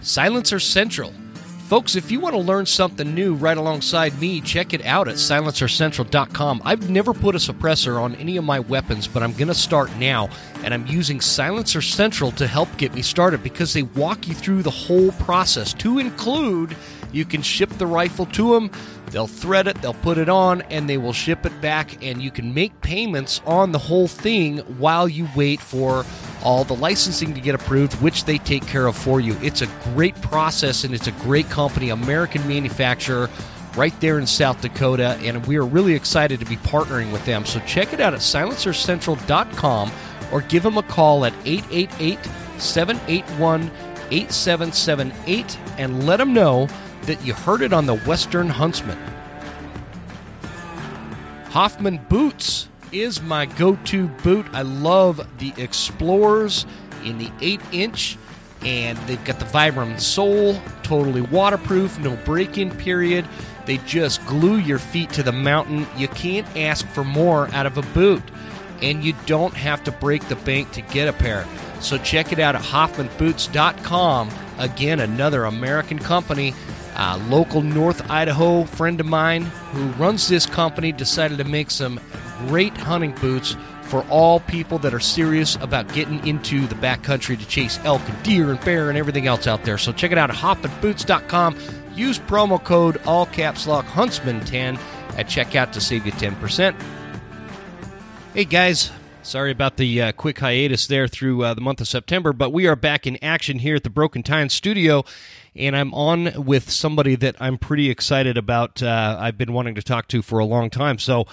Silencer Central. Folks, if you want to learn something new right alongside me, check it out at silencercentral.com. I've never put a suppressor on any of my weapons, but I'm going to start now, and I'm using Silencer Central to help get me started because they walk you through the whole process to include you can ship the rifle to them, they'll thread it, they'll put it on, and they will ship it back, and you can make payments on the whole thing while you wait for all the licensing to get approved, which they take care of for you. It's a great process and it's a great company, American manufacturer right there in South Dakota, and we are really excited to be partnering with them. So check it out at silencercentral.com or give them a call at 888 781 8778 and let them know that you heard it on the Western Huntsman. Hoffman Boots is my go to boot. I love the Explorers in the 8 inch, and they've got the Vibram sole, totally waterproof, no break in period. They just glue your feet to the mountain. You can't ask for more out of a boot, and you don't have to break the bank to get a pair. So check it out at HoffmanBoots.com. Again, another American company. A local North Idaho friend of mine who runs this company decided to make some great hunting boots for all people that are serious about getting into the backcountry to chase elk and deer and bear and everything else out there. So check it out at hoffmanboots.com. Use promo code all caps lock huntsman10 at checkout to save you 10%. Hey guys, sorry about the uh, quick hiatus there through uh, the month of September, but we are back in action here at the Broken Tine Studio, and I'm on with somebody that I'm pretty excited about. Uh, I've been wanting to talk to for a long time. So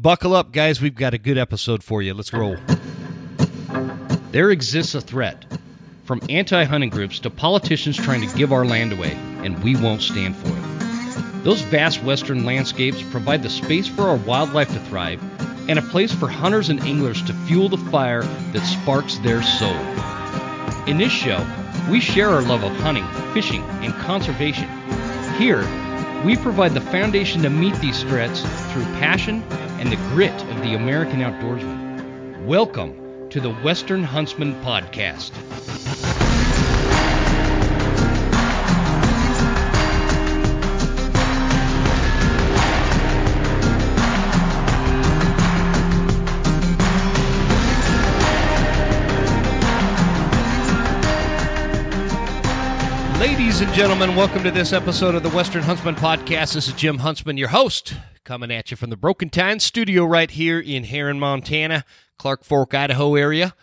Buckle up, guys. We've got a good episode for you. Let's roll. There exists a threat from anti hunting groups to politicians trying to give our land away, and we won't stand for it. Those vast western landscapes provide the space for our wildlife to thrive and a place for hunters and anglers to fuel the fire that sparks their soul. In this show, we share our love of hunting, fishing, and conservation. Here, we provide the foundation to meet these threats through passion and the grit of the American outdoorsman. Welcome to the Western Huntsman Podcast. Ladies and gentlemen, welcome to this episode of the Western Huntsman Podcast. This is Jim Huntsman, your host, coming at you from the Broken Tine studio right here in Heron, Montana, Clark Fork, Idaho area.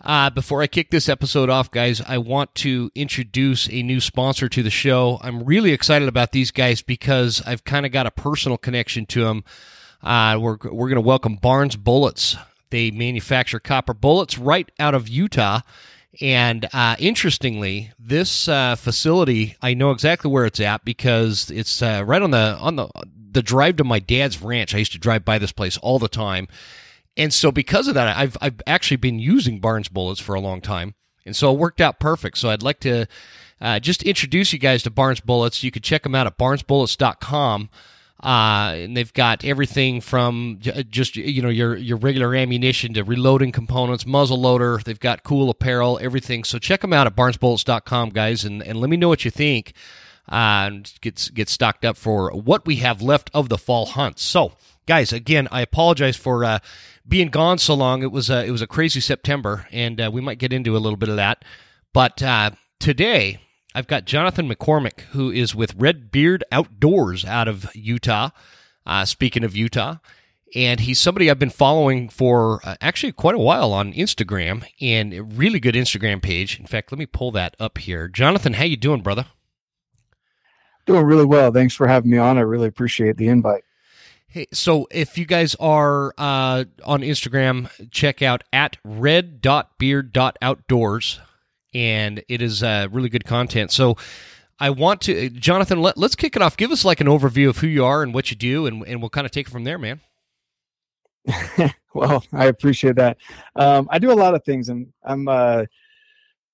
Uh, before I kick this episode off, guys, I want to introduce a new sponsor to the show. I'm really excited about these guys because I've kind of got a personal connection to them. Uh, we're we're going to welcome Barnes Bullets. They manufacture copper bullets right out of Utah and uh, interestingly, this uh, facility I know exactly where it's at because it's uh, right on the on the the drive to my dad's ranch. I used to drive by this place all the time, and so because of that, I've I've actually been using Barnes bullets for a long time, and so it worked out perfect. So I'd like to uh, just introduce you guys to Barnes Bullets. You can check them out at barnesbullets.com. Uh, and they've got everything from just you know your your regular ammunition to reloading components, muzzle loader. They've got cool apparel, everything. So check them out at barnesbullets.com, guys, and, and let me know what you think. Uh, and get get stocked up for what we have left of the fall hunt. So, guys, again, I apologize for uh, being gone so long. It was it was a crazy September, and uh, we might get into a little bit of that. But uh, today I've got Johnathan McCormick, who is with Red Beard Outdoors out of Utah. Uh, speaking of Utah, and he's somebody I've been following for uh, actually quite a while on Instagram, and a really good Instagram page. In fact, let me pull that up here. Johnathan, how you doing, brother? Doing really well. Thanks for having me on. I really appreciate the invite. Hey, so if you guys are uh, on Instagram, check out at red.beard.outdoors and it is uh, really good content. So I want to, Johnathan, let, let's kick it off. Give us like an overview of who you are and what you do, and, and we'll kind of take it from there, man. well, I appreciate that. Um, I do a lot of things, and I'm uh,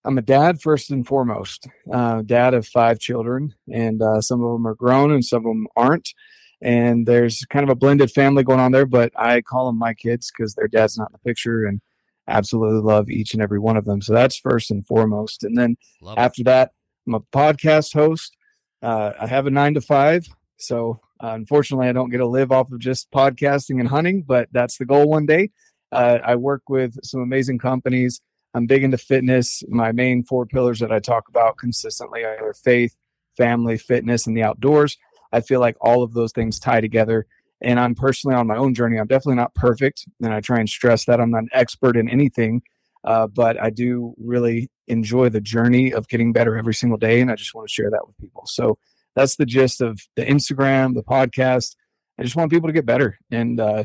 I'm a dad first and foremost. Uh, dad of five children, and uh, some of them are grown, and some of them aren't. And there's kind of a blended family going on there, but I call them my kids because their dad's not in the picture, and absolutely love each and every one of them. So that's first and foremost. And then love after it. that, I'm a podcast host. Uh, I have a nine to five, so uh, unfortunately, I don't get to live off of just podcasting and hunting, but that's the goal one day. Uh, I work with some amazing companies. I'm big into fitness. My main four pillars that I talk about consistently are faith, family, fitness, and the outdoors. I feel like all of those things tie together. And I'm personally on my own journey. I'm definitely not perfect. And I try and stress that I'm not an expert in anything, uh, but I do really enjoy the journey of getting better every single day. And I just want to share that with people. So that's the gist of the Instagram, the podcast. I just want people to get better. And uh,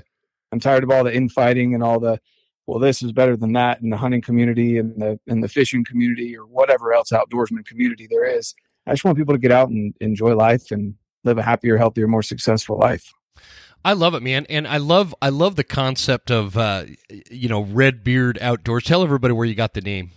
I'm tired of all the infighting and all the, well, this is better than that in the hunting community and the in the fishing community or whatever else outdoorsman community there is. I just want people to get out and enjoy life and live a happier, healthier, more successful life. I love it, man, and I love I love the concept of uh, you know red beard outdoors. Tell everybody where you got the name.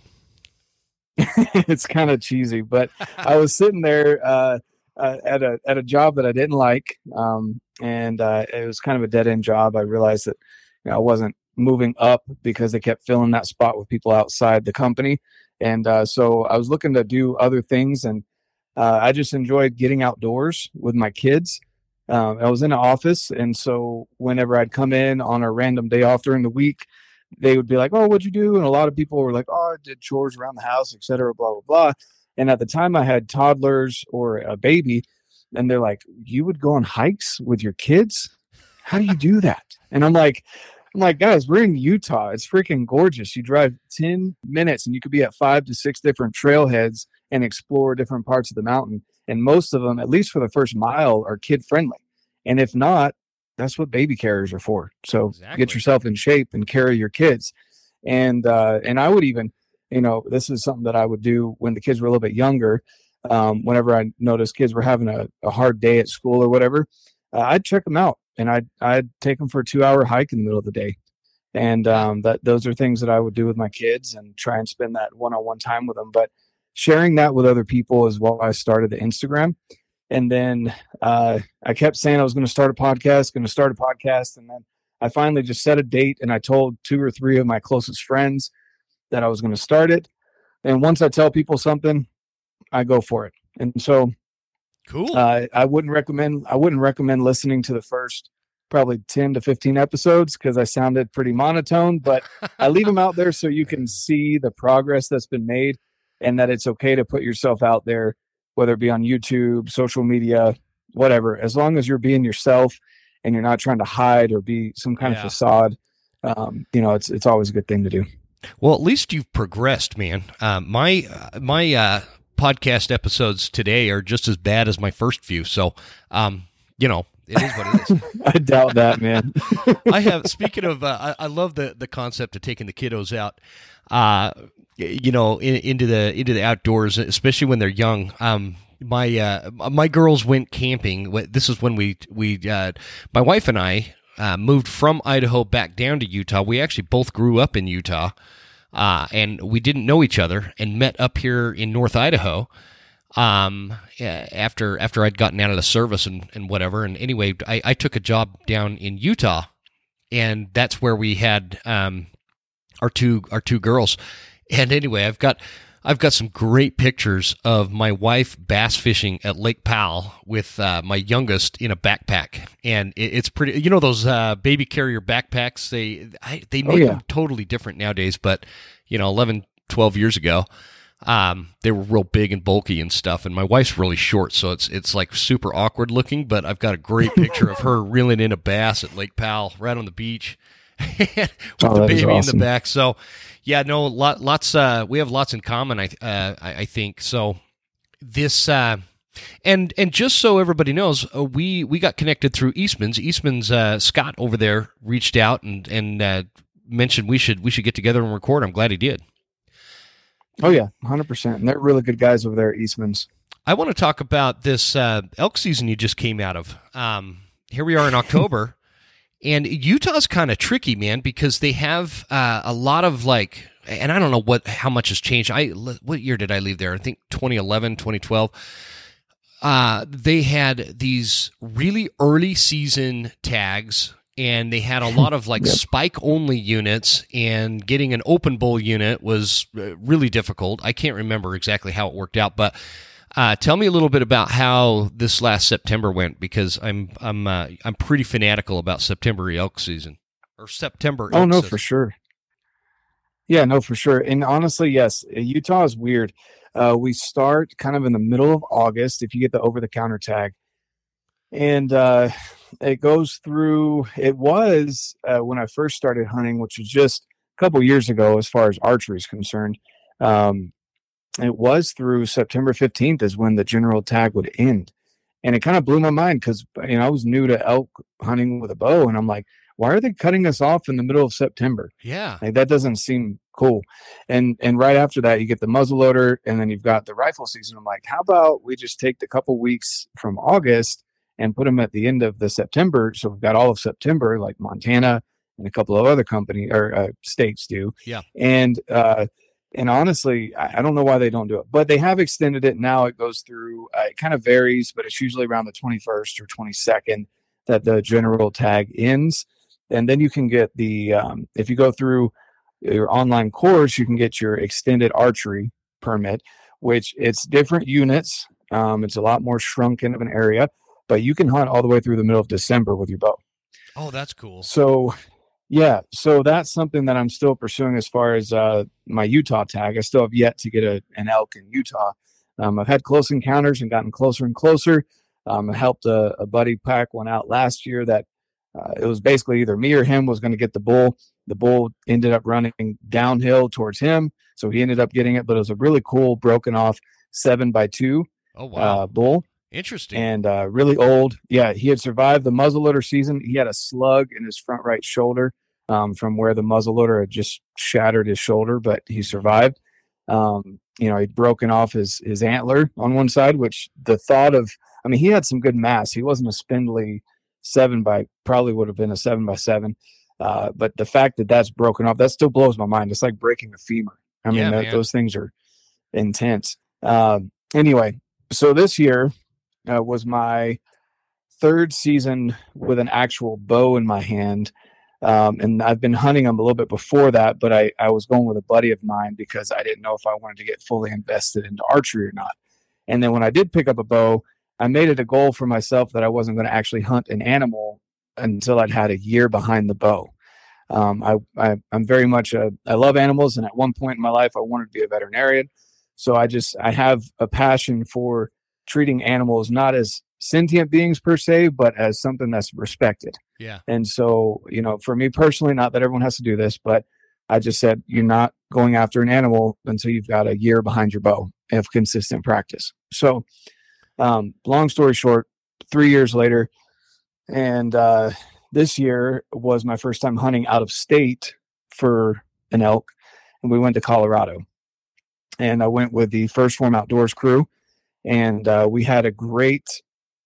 it's kind of cheesy, but I was sitting there uh, uh, at a at a job that I didn't like, um, and uh, it was kind of a dead end job. I realized that you know, I wasn't moving up because they kept filling that spot with people outside the company, and uh, so I was looking to do other things, and uh, I just enjoyed getting outdoors with my kids. Um, I was in an office, and so whenever I'd come in on a random day off during the week, they would be like, "Oh, what'd you do?" And a lot of people were like, "Oh, I did chores around the house, etc." Blah blah blah. And at the time, I had toddlers or a baby, and they're like, "You would go on hikes with your kids? How do you do that?" And I'm like, "I'm like, guys, we're in Utah. It's freaking gorgeous. You drive ten minutes, and you could be at five to six different trailheads and explore different parts of the mountain. And most of them, at least for the first mile, are kid friendly. And if not, that's what baby carriers are for. So exactly. get yourself in shape and carry your kids. And uh, and I would even, you know, this is something that I would do when the kids were a little bit younger. Um, whenever I noticed kids were having a, a hard day at school or whatever, uh, I'd check them out and I'd I'd take them for a two hour hike in the middle of the day. And um, that those are things that I would do with my kids and try and spend that one on one time with them. But sharing that with other people is why I started the Instagram and then uh, I kept saying I was going to start a podcast, going to start a podcast, and then I finally just set a date and I told two or three of my closest friends that I was going to start it. And once I tell people something, I go for it. And so, cool. Uh, I wouldn't recommend I wouldn't recommend listening to the first probably 10 to 15 episodes because I sounded pretty monotone, but I leave them out there so you can see the progress that's been made and that it's okay to put yourself out there whether it be on YouTube, social media, whatever, as long as you're being yourself and you're not trying to hide or be some kind yeah. of facade, um, you know, it's it's always a good thing to do. Well, at least you've progressed, man. Uh, my uh, my uh, podcast episodes today are just as bad as my first few, so um, you know. It is what it is. I doubt that, man. I have. Speaking of, uh, I, I, love the the concept of taking the kiddos out. Uh, you know, in, into the into the outdoors, especially when they're young. Um, my uh, my girls went camping. This is when we we uh, my wife and I uh, moved from Idaho back down to Utah. We actually both grew up in Utah, uh, and we didn't know each other and met up here in North Idaho. Um, after after I'd gotten out of the service and, and whatever. And anyway, I, I took a job down in Utah, and that's where we had um, our two our two girls and anyway, I've got I've got some great pictures of my wife bass fishing at Lake Powell with uh, my youngest in a backpack, and it, it's pretty. You know those uh, baby carrier backpacks? They I, they oh, make oh, yeah. them totally different nowadays, but you know, 11, 12 years ago, um, they were real big and bulky and stuff. And my wife's really short, so it's it's like super awkward looking. But I've got a great picture of her reeling in a bass at Lake Powell, right on the beach, with oh, the baby awesome. in the back. So yeah, no, lot, lots. Uh, we have lots in common. I, uh, I, I think so. This uh, and and just so everybody knows, uh, we we got connected through Eastman's. Eastman's uh, Scott over there reached out and and uh, mentioned we should we should get together and record. I'm glad he did. Oh yeah, hundred percent. And they're really good guys over there at Eastman's. I want to talk about this uh, elk season you just came out of. Um, here we are in October. And Utah's kind of tricky, man, because they have uh, a lot of like, and I don't know what how much has changed. I what year did I leave there? I think 2011, 2012. Uh, they had these really early season tags and they had a lot of like yep. spike only units and getting an open bowl unit was uh, really difficult i can't remember exactly how it worked out but Uh, tell me a little bit about how this last September went because I'm I'm uh, I'm pretty fanatical about September elk season or September. Oh no, season. for sure. Yeah, no, for sure. And honestly, yes, Utah is weird. Uh, we start kind of in the middle of August if you get the over the counter tag, and uh, it goes through. It was uh, when I first started hunting, which was just a couple years ago, as far as archery is concerned. Um, it was through September 15th is when the general tag would end. And it kind of blew my mind because you know I was new to elk hunting with a bow, and I'm like, why are they cutting us off in the middle of September? Yeah, like that doesn't seem cool. And and right after that, you get the muzzleloader, and then you've got the rifle season. I'm like, how about we just take the couple weeks from August and put them at the end of the September, so we've got all of September, like Montana and a couple of other company or uh, states do. Yeah, and uh, and honestly, I, I, don't know why they don't do it, but they have extended it. Now it goes through. Uh, it kind of varies, but it's usually around the 21st or 22nd that the general tag ends, and then you can get the um, if you go through your online course, you can get your extended archery permit, which it's different units. Um, it's a lot more shrunken of an area, but you can hunt all the way through the middle of December with your bow. Oh, that's cool. So yeah, so that's something that I'm still pursuing as far as uh, my Utah tag. I still have yet to get a, an elk in Utah. Um, I've had close encounters and gotten closer and closer. Um, I helped a, a, buddy pack one out last year that uh, it was basically either me or him was going to get the bull. The bull ended up running downhill towards him, so he ended up getting it. But it was a really cool, broken off seven by two oh, wow. uh, bull. Interesting. And uh, really old. Yeah, he had survived the muzzleloader season. He had a slug in his front right shoulder um, from where the muzzleloader had just shattered his shoulder, but he survived. Um, you know, he'd broken off his his antler on one side, which the thought of, I mean, he had some good mass. He wasn't a spindly seven by, probably would have been a seven by seven. Uh, but the fact that that's broken off, that still blows my mind. It's like breaking a femur. I mean, yeah, that, those things are intense. Um, anyway, so this year, uh, was my third season with an actual bow in my hand. Um, and I've been hunting them a little bit before that, but I, I was going with a buddy of mine because I didn't know if I wanted to get fully invested into archery or not. And then when I did pick up a bow, I made it a goal for myself that I wasn't going to actually hunt an animal until I'd had a year behind the bow. Um, I, I, am very much a, I love animals, and at one point in my life, I wanted to be a veterinarian. So I just I have a passion for treating animals not as sentient beings per se, but as something that's respected. Yeah. And so, you know, for me personally, not that everyone has to do this, but I just said you're not going after an animal until you've got a year behind your bow of consistent practice. So, um, long story short, three years later, and uh, this year was my first time hunting out of state for an elk, and we went to Colorado. And I went with the First Form Outdoors crew, and uh, we had a great.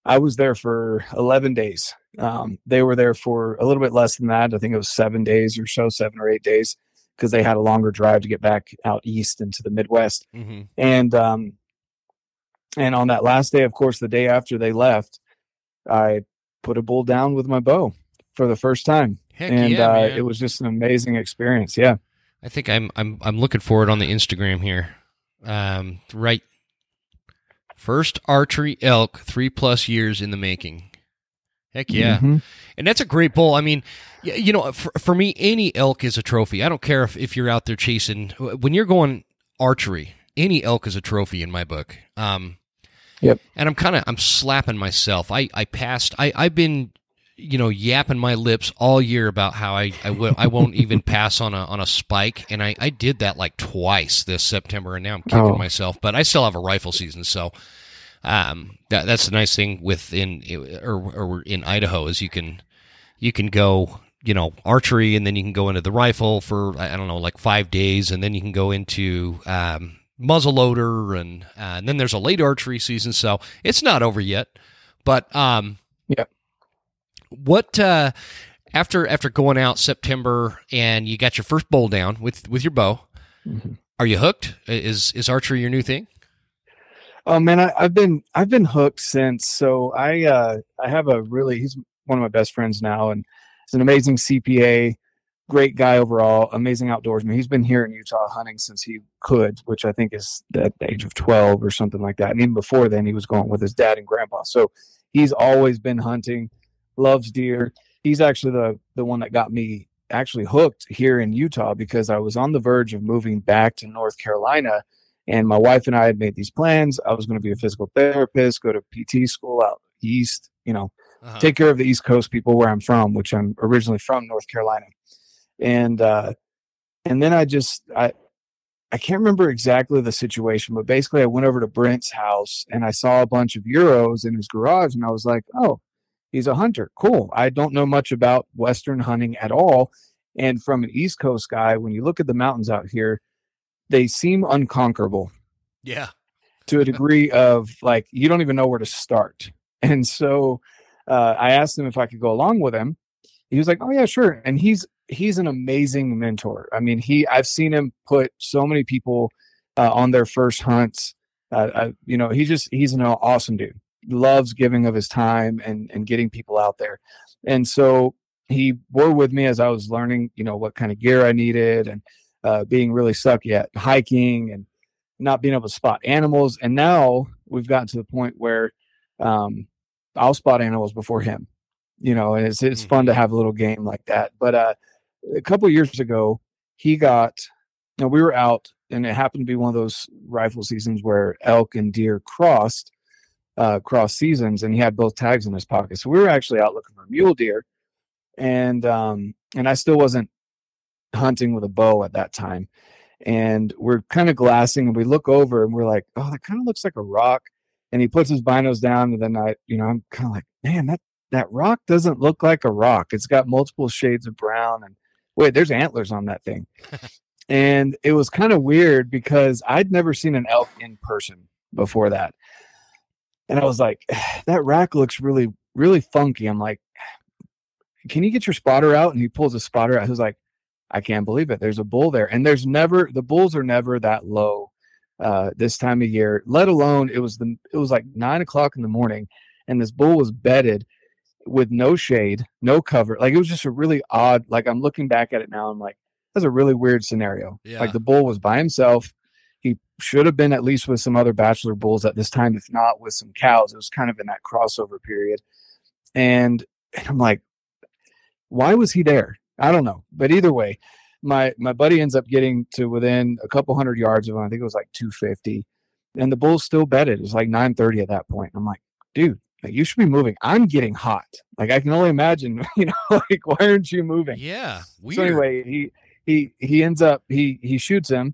I was there for 11 days. Um, they were there for a little bit less than that. I think it was seven days or so, seven or eight days, because they had a longer drive to get back out east into the Midwest. Mm-hmm. And um, and on that last day, of course, the day after they left, I put a bull down with my bow for the first time, Heck and yeah, uh, it was just an amazing experience. Yeah. I think I'm I'm I'm looking for it on the Instagram here. Um, right First archery elk, three plus years in the making. Heck yeah. Mm-hmm. And that's a great bull. I mean, you know, for, for me, any elk is a trophy. I don't care if, if you're out there chasing, when you're going archery, any elk is a trophy in my book. Um, yep. And I'm kind of, I'm slapping myself. I, I passed, I, I've been you know, yapping my lips all year about how I I will I won't even pass on a on a spike, and I I did that like twice this September, and now I'm kicking Oh. myself. But I still have a rifle season, so um, that that's the nice thing within or or in Idaho is you can you can go you know archery, and then you can go into the rifle for I don't know like five days, and then you can go into um, muzzleloader, and uh, and then there's a late archery season, so it's not over yet. But um, Yep. What uh, after after going out September and you got your first bowl down with with your bow? Mhm. Are you hooked? Is is archery your new thing? Oh man, I, I've been I've been hooked since. So I uh, I have a really he's one of my best friends now, and he's an amazing CPA. great guy overall, amazing outdoorsman. He's been here in Utah hunting since he could, which I think is at the age of 12 or something like that. And even before then, he was going with his dad and grandpa. So he's always been hunting, loves deer. He's actually the the one that got me actually hooked here in Utah because I was on the verge of moving back to North Carolina. And my wife and I had made these plans. I was going to be a physical therapist, go to PT school out east, you know, uh-huh. take care of the East Coast people where I'm from, which I'm originally from North Carolina. And uh, and then I just I I can't remember exactly the situation, but basically I went over to Brent's house and I saw a bunch of euros in his garage, and I was like, oh, he's a hunter. Cool. I don't know much about Western hunting at all. And from an East Coast guy, when you look at the mountains out here, they seem unconquerable. Yeah. To a degree of like, you don't even know where to start. And so uh, I asked him if I could go along with him. He was like, "Oh yeah, sure." And he's he's an amazing mentor. I mean, he I've seen him put so many people uh, on their first hunts. Uh, uh you know, he just he's an awesome dude. Loves giving of his time and and getting people out there. And so he bore with me as I was learning, you know, what kind of gear I needed and uh, being really sucky at hiking and not being able to spot animals. And now we've gotten to the point where um, I'll spot animals before him. You know, and it's it's fun to mm-hmm. have a little game like that. But uh, a couple years ago, he got. You know, we were out, and it happened to be one of those rifle seasons where elk and deer crossed, uh, cross seasons, and he had both tags in his pocket. So we were actually out looking for mule deer, and um, and I still wasn't hunting with a bow at that time. And we're kind of glassing, and we look over, and we're like, "Oh, that kind of looks like a rock." and he puts his binos down and then i you know i'm kind of like man that that rock doesn't look like a rock it's got multiple shades of brown and wait there's antlers on that thing and it was kind of weird because i'd never seen an elk in person before that and i was like that rack looks really really funky i'm like can you get your spotter out and he pulls a spotter out he was like i can't believe it there's a bull there and there's never the bulls are never that low uh, this time of year. Let alone it was the it was like nine o'clock in the morning, and this bull was bedded with no shade, no cover. Like it was just a really odd. Like I'm looking back at it now, I'm like, that's a really weird scenario. Yeah. Like the bull was by himself. Should have been at least with some other bachelor bulls at this time, if not with some cows. It was kind of in that crossover period, and, and I'm like, why was he there? I don't know, but either way, my my buddy ends up getting to within a couple hundred yards of him. I think it was like 250, and the bull's still bedded. It's like 9:30 at that point. I'm like, dude, like, you should be moving. I'm getting hot. Like I can only imagine, you know, like why aren't you moving? Yeah. Weird. So anyway, he he he ends up he he shoots him,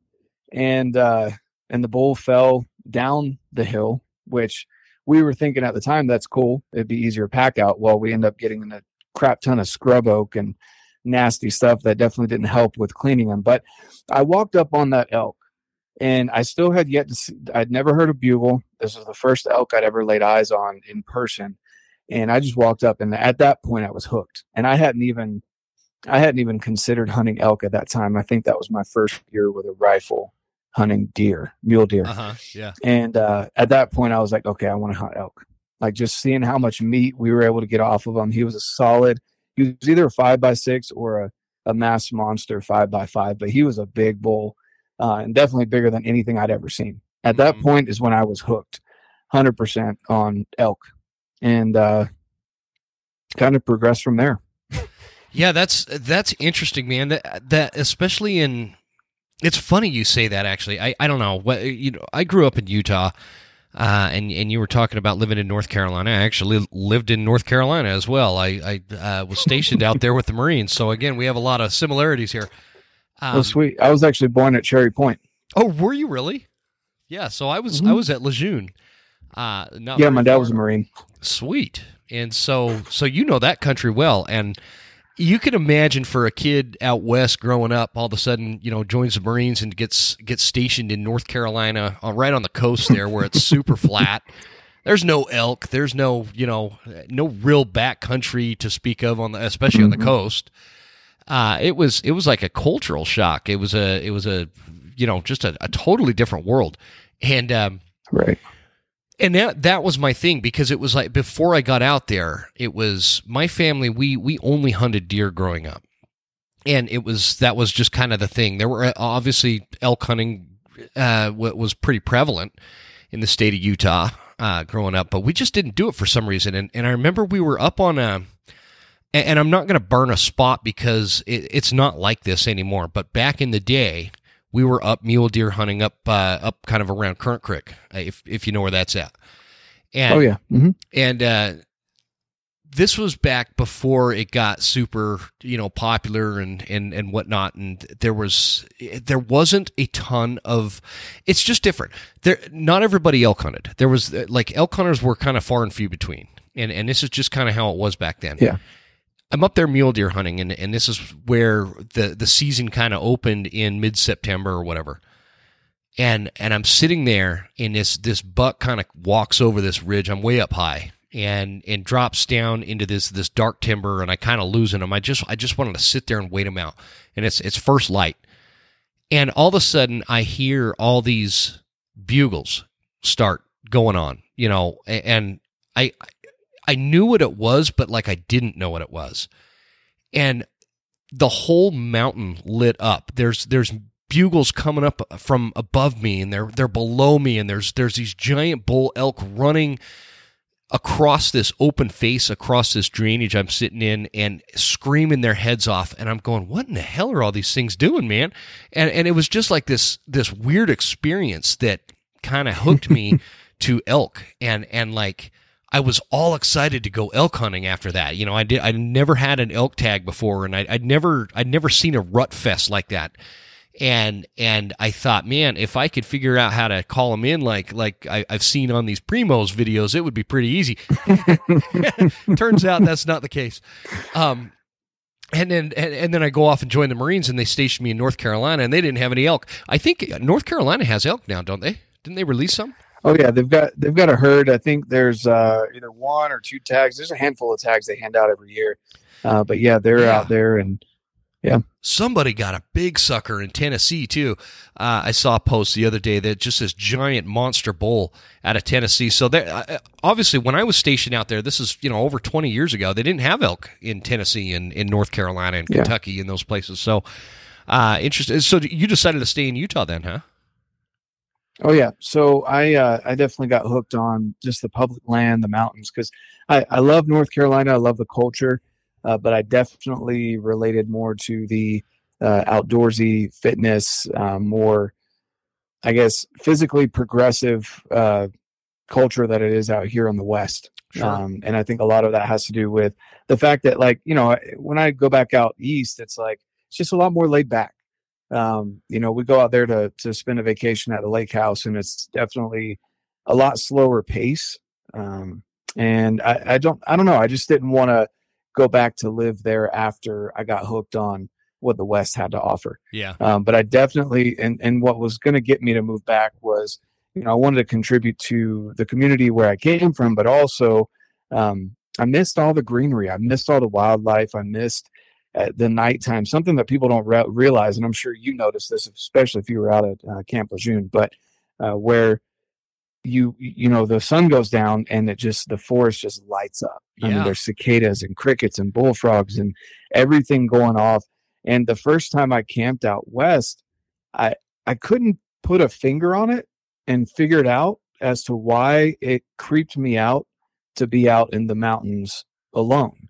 and uh and the bull fell down the hill, which we were thinking at the time that's cool. It'd be easier to pack out. Well, we end up getting in a crap ton of scrub oak and nasty stuff that definitely didn't help with cleaning them. But I walked up on that elk and I still had yet to see, I'd never heard of bugle. This was the first elk I'd ever laid eyes on in person. And I just walked up and at that point I was hooked. And I hadn't even, I hadn't even considered hunting elk at that time. I think that was my first year with a rifle hunting deer, mule deer. Uh-huh, yeah. And uh, at that point I was like, okay, I want to hunt elk. Like just seeing how much meat we were able to get off of him. He was a solid he was either a five by six or a, a mass monster five by five, but he was a big bull uh, and definitely bigger than anything I'd ever seen. At that mm-hmm. point is when I was hooked 100% on elk and uh, kind of progressed from there. Yeah, that's that's interesting, man. That that especially in it's funny you say that actually. I, I don't know. What you know, I grew up in Utah uh, and and you were talking about living in North Carolina. I actually lived in North Carolina as well. I, I uh, was stationed out there with the Marines. So again, we have a lot of similarities here. Um, oh, sweet! I was actually born at Cherry Point. Oh, were you really? Yeah. So I was mm-hmm. I was at Lejeune. Uh, yeah, my dad was a Marine. Sweet. And so so you know that country well, and you can imagine for a kid out west growing up, all of a sudden, you know, joins the Marines and gets gets stationed in North Carolina, uh, right on the coast there, where it's super flat. There's no elk. There's no, you know, no real back country to speak of on the, especially mm-hmm. on the mm-hmm. coast. Uh, it was it was like a cultural shock. It was a it was a you know just a, a totally different world, and um, right and that that was my thing because it was like before I got out there, it was my family. We we only hunted deer growing up, and it was that was just kind of the thing. There were uh, obviously elk hunting uh, was pretty prevalent in the state of Utah uh, growing up, but we just didn't do it for some reason. And and I remember we were up on a, and I'm not going to burn a spot because it, it's not like this anymore. But back in the day, we were up mule deer hunting up uh, up kind of around Currant Creek, uh, if if you know where that's at. And, oh yeah, mm-hmm. and uh, this was back before it got super, you know, popular and and and whatnot. And there was there wasn't a ton of. It's just different. There, not everybody elk hunted. There was like elk hunters were kind of far and few between, and and this is just kind of how it was back then. Yeah. I'm up there mule deer hunting, and, and this is where the the season kind of opened in mid September or whatever. And and I'm sitting there, and this this buck kind of walks over this ridge. I'm way up high, and and drops down into this this dark timber and I kind of losing him. I just I just wanted to sit there and wait him out. And it's it's first light. And all of a sudden I hear all these bugles start going on, you know, and I I knew what it was, but like I didn't know what it was. And the whole mountain lit up. There's there's bugles coming up from above me and they're they're below me and there's there's these giant bull elk running across this open face, across this drainage I'm sitting in, and screaming their heads off. And I'm going, "What in the hell are all these things doing, man?" And and it was just like this this weird experience that kind of hooked me to elk, and and like. I was all excited to go elk hunting after that. You know, I did. I never had an elk tag before, and I, would never, I'd never seen a rut fest like that and and I thought, man, if I could figure out how to call them in like like I, have seen on these Primos videos, it would be pretty easy. Turns out that's not the case. Um, and then and, and, then I go off and join the Marines, and they stationed me in North Carolina, and they didn't have any elk. I think North Carolina has elk now, don't they? Didn't they release some? Oh yeah, they've got they've got a herd. I think there's uh, either one or two tags. There's a handful of tags they hand out every year. Uh, but yeah, they're yeah. out there and yeah. Somebody got a big sucker in Tennessee too. Uh, I saw a post the other day that just this giant monster bull out of Tennessee. So there, uh, obviously, when I was stationed out there, this is you know over twenty years ago. They didn't have elk in Tennessee and in North Carolina and Kentucky yeah. and those places. So uh, interesting. So you decided to stay in Utah then, huh? Oh yeah. So I uh, I definitely got hooked on just the public land, the mountains, because I I love North Carolina. I love the culture uh, but I definitely related more to the uh, outdoorsy fitness, um, more, I guess, physically progressive uh, culture that it is out here on the West. Sure. Um, and I think a lot of that has to do with the fact that, like, you know, when I go back out east, it's like it's just a lot more laid back. Um, you know, we go out there to to spend a vacation at the lake house, and it's definitely a lot slower pace. Um, and I, I don't, I don't know. I just didn't want to go back to live there after I got hooked on what the West had to offer. Yeah. Um, but I definitely, and, and what was going to get me to move back was, you know, I wanted to contribute to the community where I came from, but also um, I missed all the greenery. I missed all the wildlife. I missed uh, the nighttime, something that people don't re- realize. And I'm sure you noticed this, especially if you were out at uh, Camp Lejeune, but uh, where you you know the sun goes down and it just the forest just lights up yeah. i mean there's cicadas and crickets and bullfrogs and everything going off and the first time i camped out west i i couldn't put a finger on it and figure it out as to why it creeped me out to be out in the mountains alone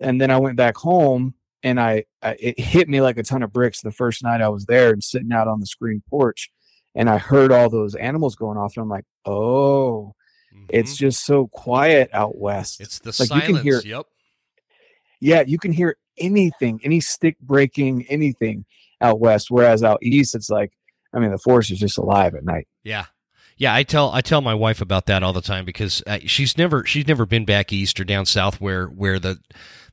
and then i went back home and I, I it hit me like a ton of bricks the first night i was there and sitting out on the screen porch and I heard all those animals going off, and I'm like, oh, mm-hmm. it's just so quiet out west. It's the like silence. You can hear, yep. Yeah, you can hear anything, any stick breaking, anything out west. Whereas out east, it's like, I mean, the forest is just alive at night. Yeah, yeah. I tell I tell my wife about that all the time because uh, she's never she's never been back east or down south where where the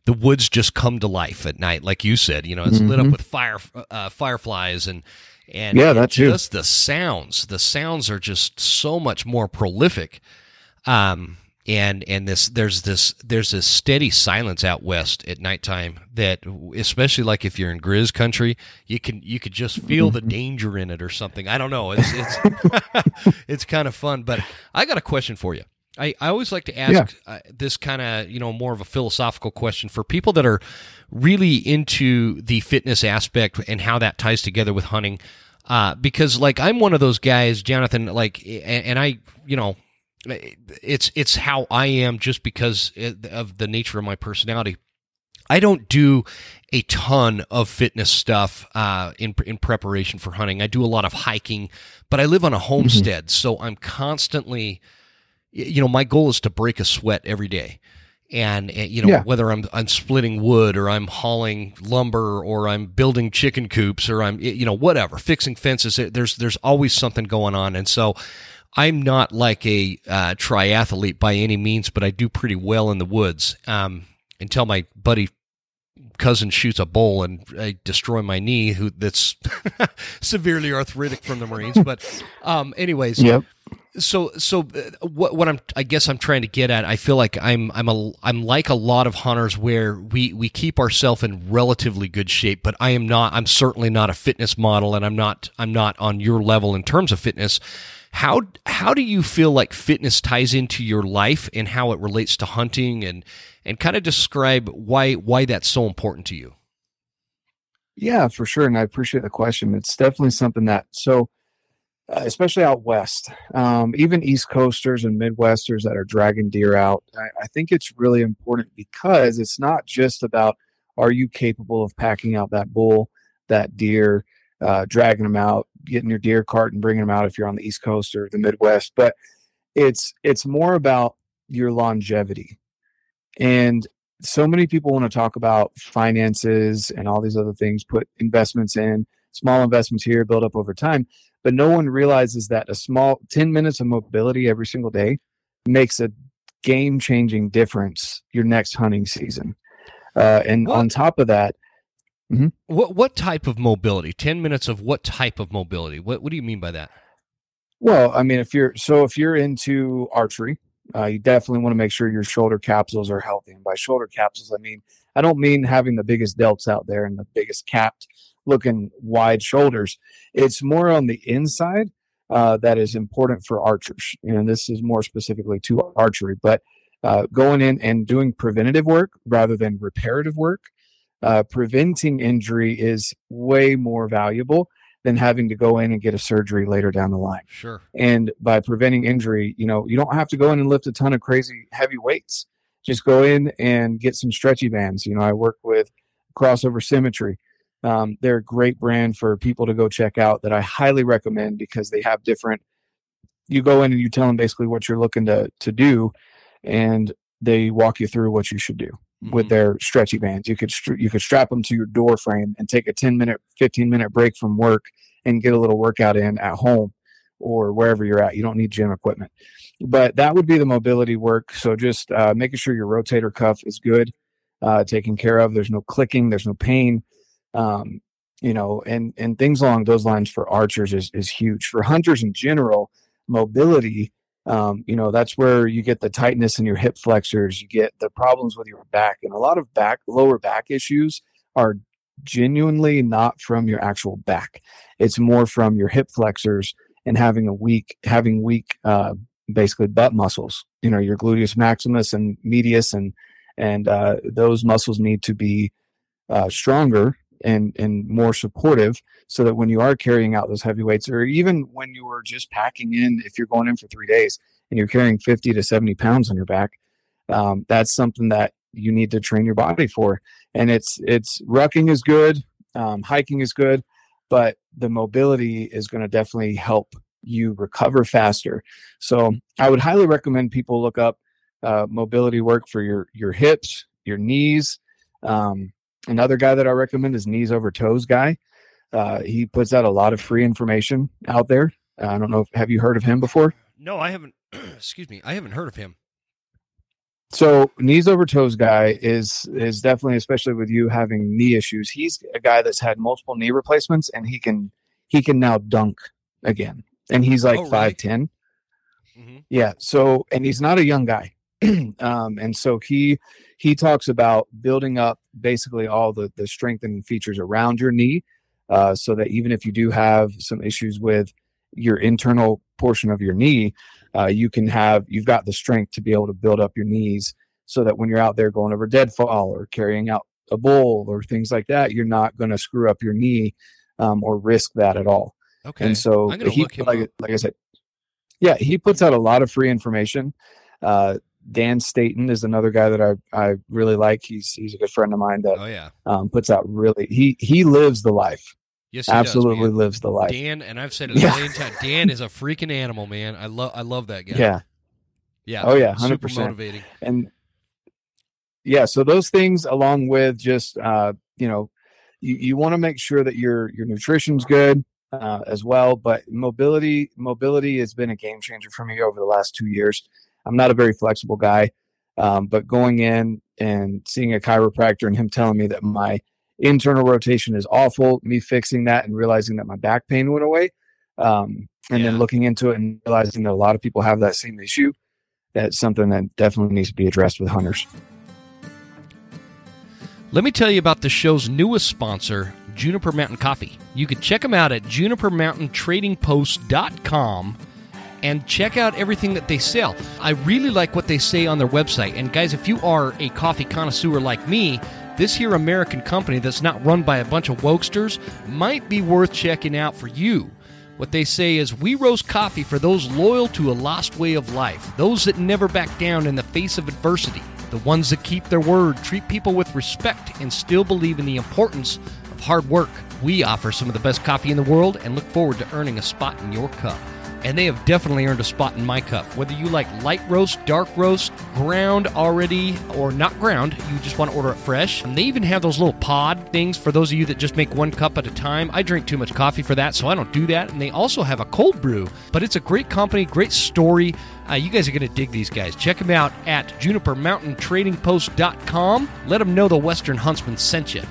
the woods just come to life at night, like you said. You know, it's mm-hmm. lit up mm-hmm. with fire uh, fireflies and and yeah, that's just the sounds. The sounds are just so much more prolific. Um, and and this there's this there's this steady silence out west at nighttime that especially like if you're in grizz country you can you could just feel the danger in it or something i don't know it's it's it's kind of fun but i got a question for you I, I always like to ask Yeah. uh, this kind of you know more of a philosophical question for people that are really into the fitness aspect and how that ties together with hunting uh, because like I'm one of those guys Johnathan like and, and I you know it's it's how I am just because of the nature of my personality I don't do a ton of fitness stuff uh, in in preparation for hunting. I do a lot of hiking, but I live on a homestead, so I'm constantly, you know, my goal is to break a sweat every day, and uh, you know Yeah. whether I'm I'm splitting wood or I'm hauling lumber or I'm building chicken coops or I'm you know whatever fixing fences. There's there's always something going on, and so. I'm not like a uh, triathlete by any means, but I do pretty well in the woods. Um, until my buddy cousin shoots a bull and I destroy my knee, who that's severely arthritic from the Marines. But, um, anyways, Yep. so so uh, what what I'm I guess I'm trying to get at I feel like I'm I'm a I'm like a lot of hunters where we we keep ourselves in relatively good shape but I am not I'm certainly not a fitness model and I'm not I'm not on your level in terms of fitness how how do you feel like fitness ties into your life and how it relates to hunting and and kind of describe why why that's so important to you Yeah, for sure. And I appreciate the question. It's definitely something that, so, uh, especially out west, um, even East Coasters and Midwesters that are dragging deer out, I, I think it's really important because it's not just about are you capable of packing out that bull, that deer, uh, dragging them out, getting your deer cart and bringing them out if you're on the East Coast or the Midwest, but it's it's more about your longevity. And so many people want to talk about finances and all these other things, put investments in, small investments here, build up over time. But no one realizes that a small 10 minutes of mobility every single day makes a game changing difference your next hunting season. Uh, and What? on top of that, what what type of mobility 10 minutes of what type of mobility what what do you mean by that Well, I mean, if you're so if you're into archery, uh, you definitely want to make sure your shoulder capsules are healthy. And by shoulder capsules, I mean I don't mean having the biggest delts out there and the biggest capped looking wide shoulders. It's more on the inside uh, that is important for archers. And this is more specifically to archery, but uh, going in and doing preventative work rather than reparative work. Uh, preventing injury is way more valuable than having to go in and get a surgery later down the line. sure And by preventing injury, you know, you don't have to go in and lift a ton of crazy heavy weights. Just go in and get some stretchy bands. You know, I work with Crossover Symmetry. Um, they're a great brand for people to go check out that I highly recommend because they have different. You go in and you tell them basically what you're looking to to do, and they walk you through what you should do with Mhm. their stretchy bands. You could you could strap them to your door frame and take a 10 minute, 15 minute break from work and get a little workout in at home or wherever you're at. You don't need gym equipment. But that would be the mobility work. So just uh, making sure your rotator cuff is good, uh, taken care of. There's no clicking, there's no pain. Um, you know, and and things along those lines for archers is is huge. For hunters in general, mobility um, you know that's where you get the tightness in your hip flexors you get the problems with your back and a lot of back lower back issues are genuinely not from your actual back. It's more from your hip flexors and having a weak having weak uh, basically butt muscles. You know your gluteus maximus and medius and and uh, those muscles need to be uh, stronger and and more supportive so that when you are carrying out those heavy weights or even when you are just packing in if you're going in for three days and you're carrying 50 to 70 pounds on your back um, that's something that you need to train your body for. And it's it's rucking is good um, hiking is good but the mobility is going to definitely help you recover faster. So i would highly recommend people look up uh, mobility work for your your hips your knees um, another guy that i recommend is knees over toes guy uh, he puts out a lot of free information out there. Uh, I don't know if have you heard of him before? no i haven't excuse me i haven't heard of him So knees over toes guy is is definitely, especially with you having knee issues. He's a guy that's had multiple knee replacements, and he can he can now dunk again, and he's like Oh, really? five ten. Mhm. Yeah. So, and he's not a young guy. um, and so he he talks about building up basically all the the strengthening features around your knee, uh, so that even if you do have some issues with your internal portion of your knee, uh, you can have you've got the strength to be able to build up your knees so that when you're out there going over deadfall or carrying out a bull or things like that, you're not going to screw up your knee um, or risk that at all. Okay. And so he, like, like I said, yeah, he puts out a lot of free information. Uh, Dan Staton is another guy that I, I really like. He's he's a good friend of mine that Oh yeah. um, puts out really he he lives the life. Yes, he does, Absolutely man. lives the life. Dan, and I've said it a Yeah. million times. Dan is a freaking animal, man. I love I love that guy. yeah. Yeah. Oh, yeah, Super 100%. motivating. and yeah so those things along with just uh you know you, you want to make sure that your your nutrition's good uh, as well but mobility mobility has been a game changer for me over the last two years i'm not a very flexible guy um, but going in and seeing a chiropractor and him telling me that my internal rotation is awful me fixing that and realizing that my back pain went away um, and Yeah. then looking into it and realizing that a lot of people have that same issue that's something that definitely needs to be addressed with hunters Let me tell you about the show's newest sponsor, Juniper Mountain Coffee. You can check them out at junipermountaintradingpost.com and check out everything that they sell. I really like what they say on their website. And guys, if you are a coffee connoisseur like me, this here American company that's not run by a bunch of wokesters might be worth checking out for you. What they say is, we roast coffee for those loyal to a lost way of life, those that never back down in the face of adversity, the ones that keep their word, treat people with respect, and still believe in the importance of hard work. We offer some of the best coffee in the world and look forward to earning a spot in your cup. And they have definitely earned a spot in my cup. Whether you like light roast, dark roast, ground already, or not ground, you just want to order it fresh. And they even have those little pod things for those of you that just make one cup at a time. I drink too much coffee for that, so I don't do that. And they also have a cold brew, but it's a great company, great story. Uh, you guys are going to dig these guys. Check them out at junipermountaintradingpost.com. Let them know the Western Huntsman sent you.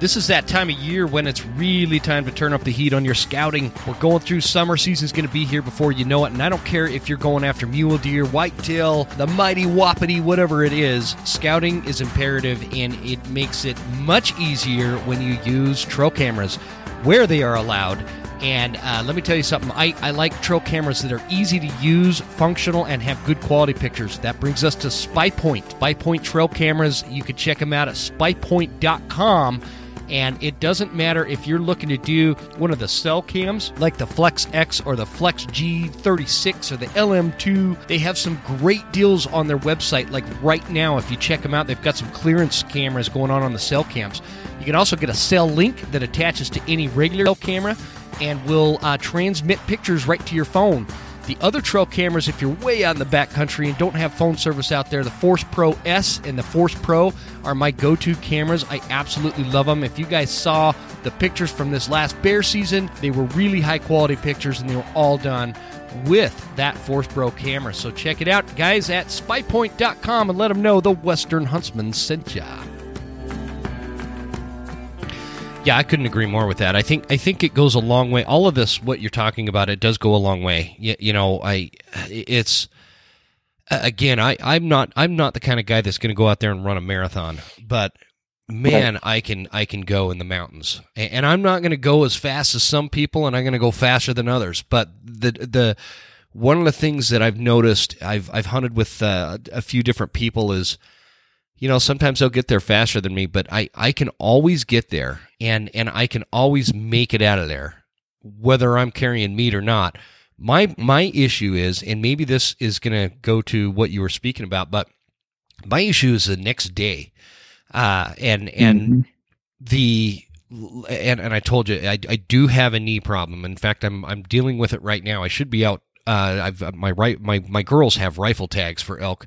This is that time of year when it's really time to turn up the heat on your scouting. We're going through summer season's going to be here before you know it, and I don't care if you're going after mule deer, whitetail, the mighty wapiti, whatever it is. Scouting is imperative, and it makes it much easier when you use trail cameras where they are allowed. And uh, let me tell you something. I, I like trail cameras that are easy to use, functional, and have good quality pictures. That brings us to Spypoint. Spy Point trail cameras. You can check them out at spypoint.com. And it doesn't matter if you're looking to do one of the cell cams like the Flex X or the Flex G36 or the LM2. They have some great deals on their website. Like right now, if you check them out, they've got some clearance cameras going on on the cell cams. You can also get a cell link that attaches to any regular cell camera and will uh, transmit pictures right to your phone. The other trail cameras, if you're way out in the backcountry and don't have phone service out there, the Force Pro S and the Force Pro are my go to cameras. I absolutely love them. If you guys saw the pictures from this last bear season, they were really high quality pictures and they were all done with that Force Pro camera. So check it out, guys, at spypoint.com and let them know the Western Huntsman sent ya. Yeah, I couldn't agree more with that. I think I think it goes a long way. All of this, what you're talking about, it does go a long way. You, you know, I it's again, I I'm not I'm not the kind of guy that's going to go out there and run a marathon, but man, I can I can go in the mountains, and, I'm not going to go as fast as some people, and I'm going to go faster than others. But the the one of the things that I've noticed, I've I've hunted with uh, a few different people is you know sometimes they'll get there faster than me but i i can always get there and and i can always make it out of there whether i'm carrying meat or not my my issue is and maybe this is going to go to what you were speaking about but my issue is the next day uh and and Mhm. the and, and I told you I, I do have a knee problem. In fact, I'm I'm dealing with it right now. I should be out. Uh, I've my right my my girls have rifle tags for elk,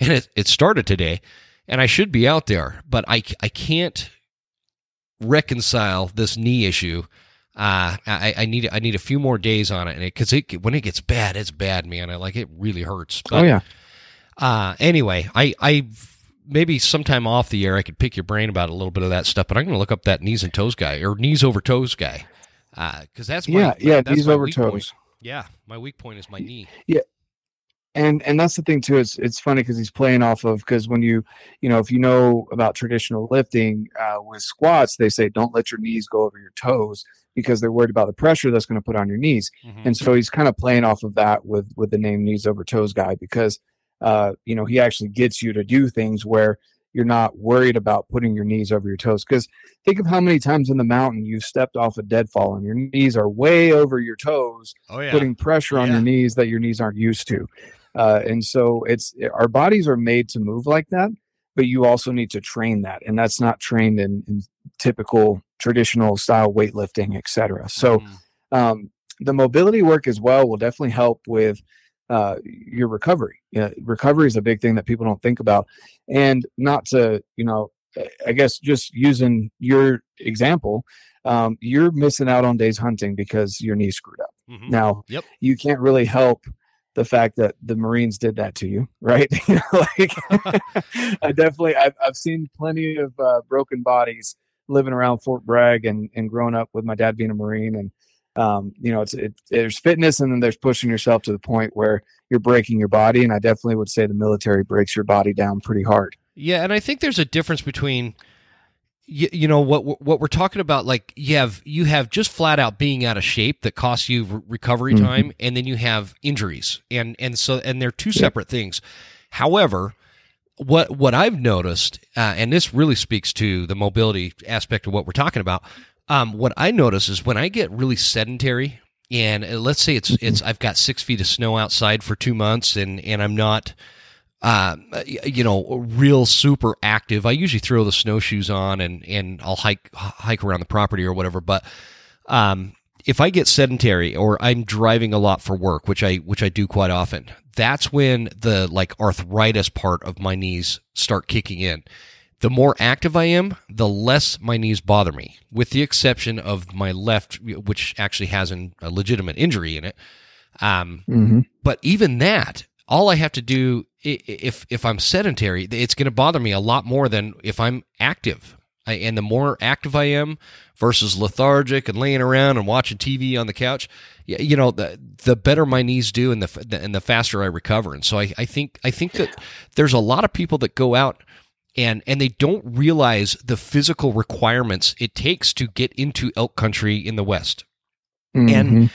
and it it started today, and I should be out there, but I I can't reconcile this knee issue. Uh, I, I need I need a few more days on it, and because it, when it gets bad, it's bad, man. I like it really hurts. But, oh yeah uh, anyway, I, I maybe sometime off the air I could pick your brain about a little bit of that stuff, but I'm going to look up that knees and toes guy or knees over toes guy, because that's my, yeah yeah that's knees over weak point. toes Yeah, my weak point is my knee. And and that's the thing too it's it's funny because he's playing off of because when you you know if you know about traditional lifting uh, with squats they say don't let your knees go over your toes because they're worried about the pressure that's going to put on your knees. Mhm. And so he's kind of playing off of that with with the name knees over toes guy because uh, you know he actually gets you to do things where you're not worried about putting your knees over your toes. Because think of how many times in the mountain you stepped off a deadfall and your knees are way over your toes, oh yeah. putting pressure on Yeah. your knees that your knees aren't used to. Uh, and so it's our bodies are made to move like that, but you also need to train that, and that's not trained in, in typical traditional style weightlifting, et cetera. So Mhm. um, the mobility work as well will definitely help with uh, your recovery. Yeah, recovery is a big thing that people don't think about, and not to you know, I- I guess just using your example, um, you're missing out on days hunting because your knee screwed up. Mhm. Now, Yep. you can't really help the fact that the Marines did that to you, right? You know, like, I definitely, I've, I've seen plenty of uh, broken bodies living around Fort Bragg and, and growing up with my dad being a Marine. And, um, you know, it's, it, there's fitness and then there's pushing yourself to the point where you're breaking your body. And I definitely would say the military breaks your body down pretty hard. Yeah, and I think there's a difference between you, you know what what we're talking about like you have you have just flat out being out of shape that costs you re- recovery Mhm. time and then you have injuries and and so and they're two separate things. However, what what I've noticed uh, and this really speaks to the mobility aspect of what we're talking about um, what I notice is when I get really sedentary and uh, let's say it's it's I've got six feet of snow outside for two months and and I'm not uh, you know, real super active. I usually throw the snowshoes on and and I'll hike hike around the property or whatever. But um, if I get sedentary or I'm driving a lot for work, which I which I do quite often, that's when the like arthritis part of my knees start kicking in. The more active I am, the less my knees bother me, with the exception of my left, which actually has an, a legitimate injury in it. Um, Mm-hmm. but even that, all I have to do if if I'm sedentary, it's going to bother me a lot more than if I'm active. I, and the more active I am versus lethargic and laying around and watching TV on the couch, you know, the the better my knees do and the the- and the faster I recover. And so I, I think I think that there's a lot of people that go out and and they don't realize the physical requirements it takes to get into elk country in the West And mm-hmm.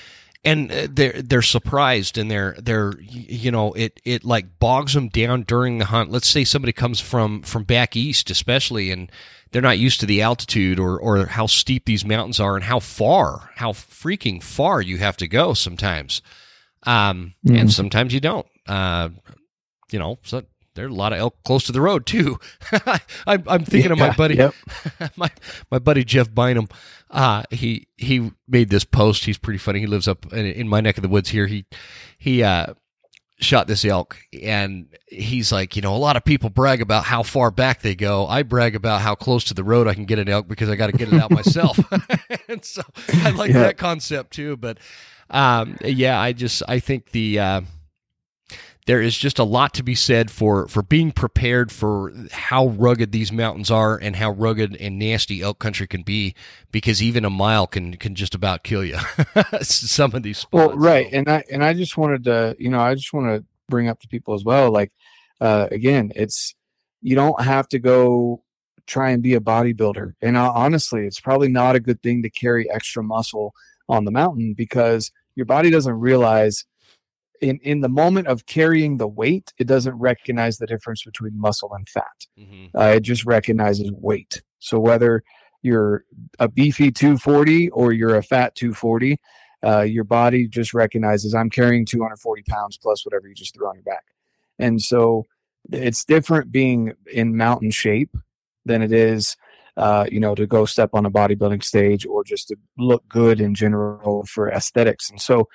And uh, they're they're surprised and they're they're you know it it like bogs them down during the hunt. Let's say somebody comes from from back east especially and they're not used to the altitude or or how steep these mountains are and how far how freaking far you have to go sometimes. Um and Mhm. sometimes you don't. Uh you know so there's a lot of elk close to the road too. I'm, I'm thinking of my buddy Yep. my my buddy Jeff Bynum, uh, he he made this post. He's pretty funny. He lives up in, in my neck of the woods here. He he uh, shot this elk, and he's like, you know, a lot of people brag about how far back they go. I brag about how close to the road I can get an elk because I got to get it out myself. and so I like Yeah. that concept too. But um, yeah, I just I think the uh, there is just a lot to be said for for being prepared for how rugged these mountains are and how rugged and nasty elk country can be because even a mile can can just about kill you some of these spots Well, right, so- and I and I just wanted to, you know, I just want to bring up to people as well. Like, uh, again, it's you don't have to go try and be a bodybuilder. And uh, honestly, it's probably not a good thing to carry extra muscle on the mountain because your body doesn't realize in in the moment of carrying the weight, it doesn't recognize the difference between muscle and fat. Mhm. Uh, it just recognizes weight. So whether you're a beefy 240 or you're a fat 240, uh, your body just recognizes I'm carrying 240 pounds plus whatever you just threw on your back. And so it's different being in mountain shape than it is, uh, you know, to go step on a bodybuilding stage or just to look good in general for aesthetics. And so,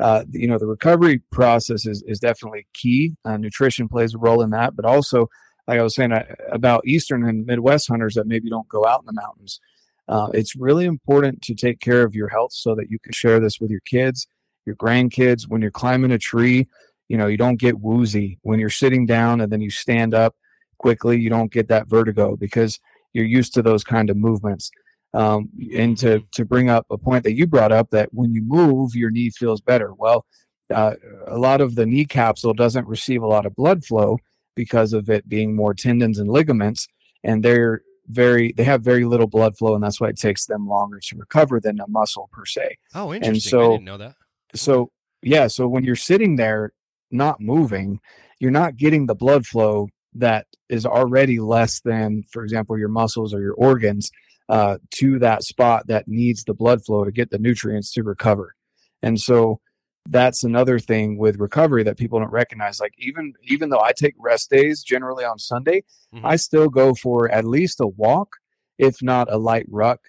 uh, you know, the recovery process is, is definitely key. Uh, nutrition plays a role in that, but also, like I was saying uh, about Eastern and Midwest hunters that maybe don't go out in the mountains. Uh, it's really important to take care of your health so that you can share this with your kids, your grandkids. When you're climbing a tree, you know, you don't get woozy. When you're sitting down and then you stand up quickly, you don't get that vertigo because you're used to those kind of movements. Um, and to, to bring up a point that you brought up that when you move, your knee feels better. Well, uh, a lot of the knee capsule doesn't receive a lot of blood flow because of it being more tendons and ligaments, and they're very they have very little blood flow, and that's why it takes them longer to recover than a muscle per se. Oh, interesting. And so, I didn't know that. So yeah, so when you're sitting there not moving, you're not getting the blood flow that is already less than, for example, your muscles or your organs uh, to that spot that needs the blood flow to get the nutrients to recover. And so that's another thing with recovery that people don't recognize. Like even even though I take rest days generally on Sunday, Mhm. I still go for at least a walk, if not a light ruck,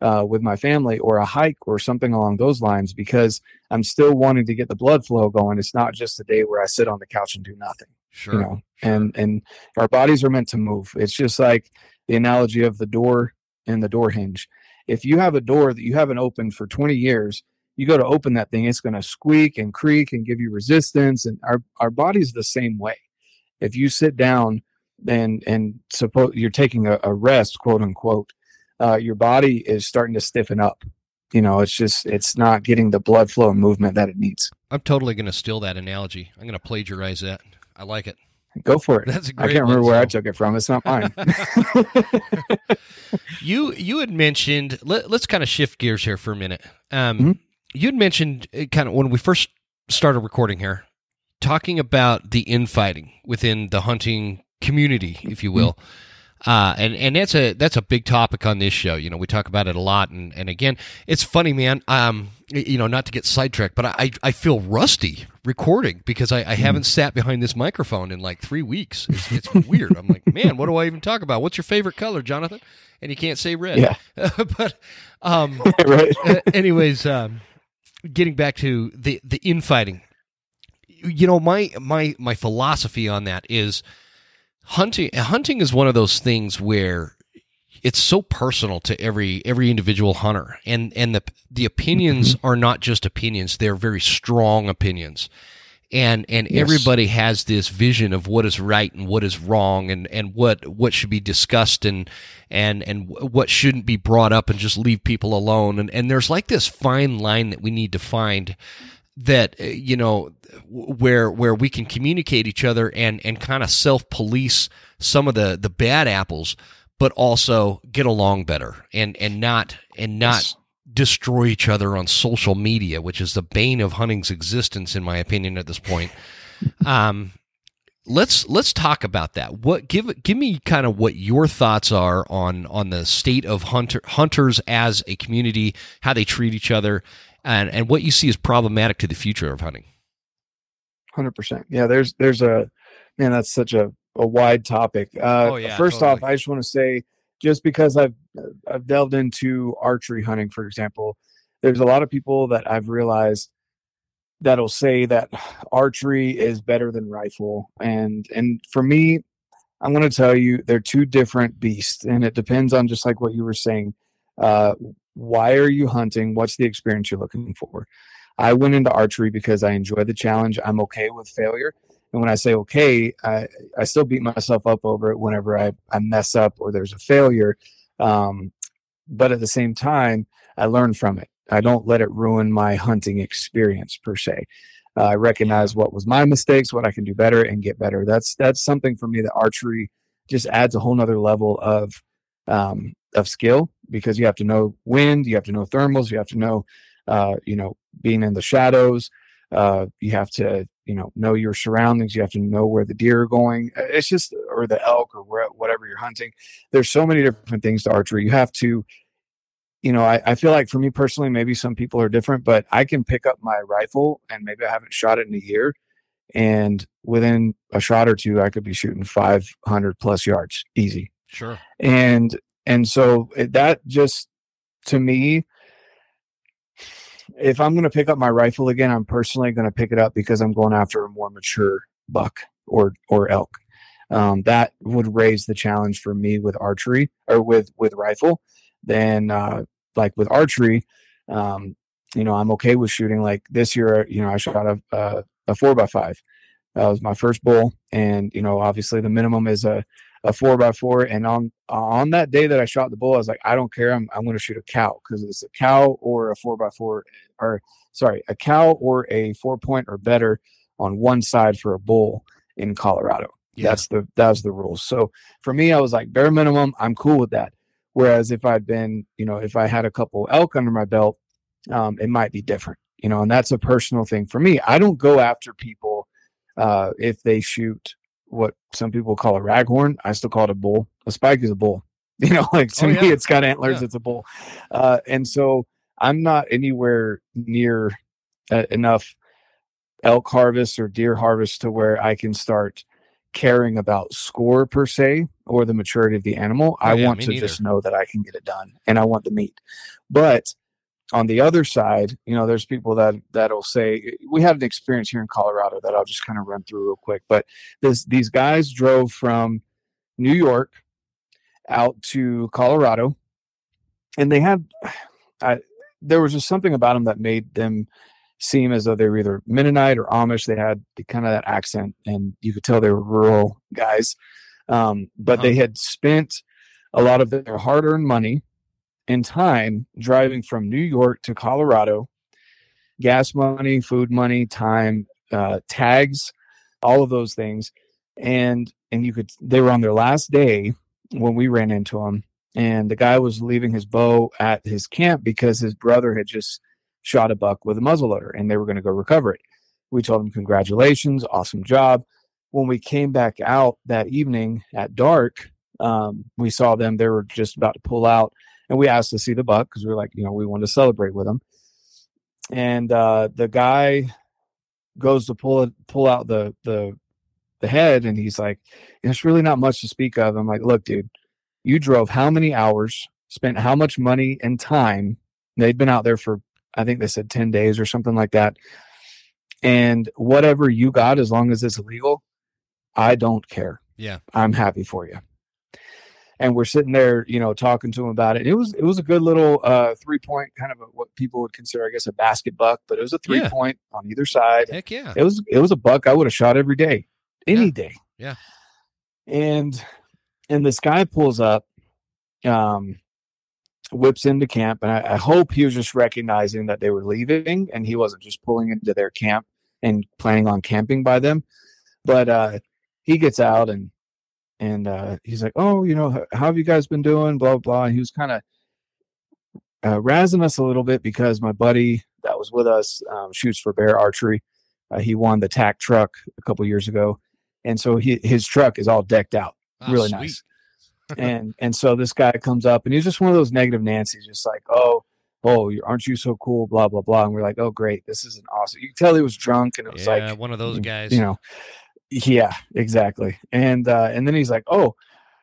uh, with my family or a hike or something along those lines because I'm still wanting to get the blood flow going. It's not just a day where I sit on the couch and do nothing Sure. you know and and our bodies are meant to move it's just like the analogy of the door and the door hinge if you have a door that you haven't opened for 20 years you go to open that thing it's going to squeak and creak and give you resistance and our our body's the same way if you sit down and and suppose you're taking a, a rest quote unquote uh, your body is starting to stiffen up you know it's just it's not getting the blood flow and movement that it needs I'm totally going to steal that analogy. I'm going to plagiarize that. I like it. Go for it That's a i great I can't remember one, where i took it from it's not mine You you had mentioned let, let's kind of shift gears here for a minute. Um, Mhm. You had mentioned kind of when we first started recording here, talking about the infighting within the hunting community, if you will. Uh, and and that's a that's a big topic on this show. You know, we talk about it a lot. And, and again, it's funny, man. Um, you know, not to get sidetracked, but I I feel rusty recording because I, I haven't sat behind this microphone in like three weeks. It's, it's weird. I'm like, man, what do I even talk about? What's your favorite color, Johnathan? And you can't say red. Yeah. but um, right anyways, um, getting back to the the infighting, you know, my my my philosophy on that is hunting. Hunting is one of those things where it's so personal to every every individual hunter, and and the the opinions mm-hmm. are not just opinions; they're very strong opinions. And and Yes. everybody has this vision of what is right and what is wrong, and, and what what should be discussed and and and what shouldn't be brought up and just leave people alone. And and there's like this fine line that we need to find that uh, you know where where we can communicate each other and and kind of self police some of the the bad apples but also get along better and and not and not Yes. destroy each other on social media which is the bane of hunting's existence in my opinion at this point um let's let's talk about that what give give me kind of what your thoughts are on on the state of hunter hunters as a community how they treat each other and and what you see as problematic to the future of hunting Hundred percent. Yeah, there's there's a man. That's such a, a wide topic. Uh, Oh, yeah, first off. I just want to say, just because I've I've delved into archery hunting, for example, there's a lot of people that I've realized that'll say that archery is better than rifle, and and for me, I'm going to tell you they're two different beasts, and it depends on just like what you were saying. Uh, why are you hunting? What's the experience you're looking for? I went into archery because I enjoy the challenge. I'm okay with failure. And when I say okay, I, I still beat myself up over it whenever I, I mess up or there's a failure. Um, but at the same time, I learn from it. I don't let it ruin my hunting experience per se. Uh, I recognize what was my mistakes, what I can do better, and get better. That's that's something for me that archery just adds a whole nother level of um, of skill because you have to know wind, you have to know thermals, you have to know uh, you know being in the shadows. Uh, you have to, you know, know your surroundings. You have to know where the deer are going. Uh, It's just, or the elk, or where, whatever you're hunting. There's so many different things to archery. You have to, you know, I, I feel like for me personally, maybe some people are different, but I can pick up my rifle and maybe I haven't shot it in a year, and within a shot or two, I could be shooting 500 plus yards easy sure and and so that just to me if i'm going to pick up my rifle again i'm personally going to pick it up because i'm going after a more mature buck or or elk. Um, that would raise the challenge for me with archery or with with rifle. Then uh, like with archery um, you know i'm okay with shooting like this year you know i shot a a, a four by five. That was my first bull and you know obviously the minimum is a a four by four. And on on that day that I shot the bull, I was like, I don't care. I'm I'm going to shoot a cow because it's a cow or a four by four, or sorry, a cow or a four point or better on one side for a bull in Colorado. Yeah. That's the that's the rules. So for me, I was like bare minimum. I'm cool with that. Whereas if I'd been, you know, if I had a couple elk under my belt, um, it might be different. You know, and that's a personal thing for me. I don't go after people uh, if they shoot what some people call a raghorn. I still call it a bull. A spike is a bull. You know, like to Oh, me, it's got antlers. Yeah. It's a bull. Uh, and so I'm not anywhere near uh, enough elk harvest or deer harvest to where I can start caring about score per se or the maturity of the animal. Oh, I yeah, want to neither. just know that I can get it done and I want the meat. But on the other side, you know, there's people that that'll say we had an experience here in Colorado that I'll just kind of run through real quick. But this these guys drove from New York out to Colorado, and they had, I, there was just something about them that made them seem as though they were either Mennonite or Amish. They had the, kind of that accent, and you could tell they were rural guys. Um, but they had spent a lot of their hard-earned money and time driving from New York to Colorado, gas money, food money, time, uh, tags, all of those things, and and you could they were on their last day when we ran into them, and the guy was leaving his bow at his camp because his brother had just shot a buck with a muzzleloader, and they were going to go recover it. We told him congratulations, awesome job. When we came back out that evening at dark, um, we saw them. They were just about to pull out, and we asked to see the buck because we were like, you know, we wanted to celebrate with him. And uh, the guy goes to pull it, pull out the the the head, and he's like, "There's really not much to speak of." I'm like, "Look, dude, you drove how many hours, spent how much money and time? They'd been out there for, I think they said ten days or something like that. And whatever you got, as long as it's legal, I don't care. Yeah. I'm happy for you." And we're sitting there, you know, talking to him about it. It was it was a good little uh, three point, kind of a, what people would consider, I guess, a basket buck, but it was a three Yeah. point on either side Heck yeah. it was it was a buck I would have shot every day, any Yeah. day. Yeah. And and this guy pulls up, um, whips into camp, and I, I hope he was just recognizing that they were leaving, and he wasn't just pulling into their camp and planning on camping by them. But uh, he gets out and and uh, he's like, "Oh, you know, how have you guys been doing?" Blah blah. And he was kind of uh, razzing us a little bit because my buddy that was with us um, shoots for bear archery. Uh, he won the TAC truck a couple years ago, and so he, his truck is all decked out, Ah, really sweet. nice. and and so this guy comes up, and he's just one of those negative Nancy's, just like, "Oh, oh, aren't you so cool?" Blah blah blah. And we're like, "Oh, great, this is an awesome." You can tell he was drunk, and it was Yeah, like, one of those guys. you know, yeah, exactly. And uh, and then he's like, "Oh,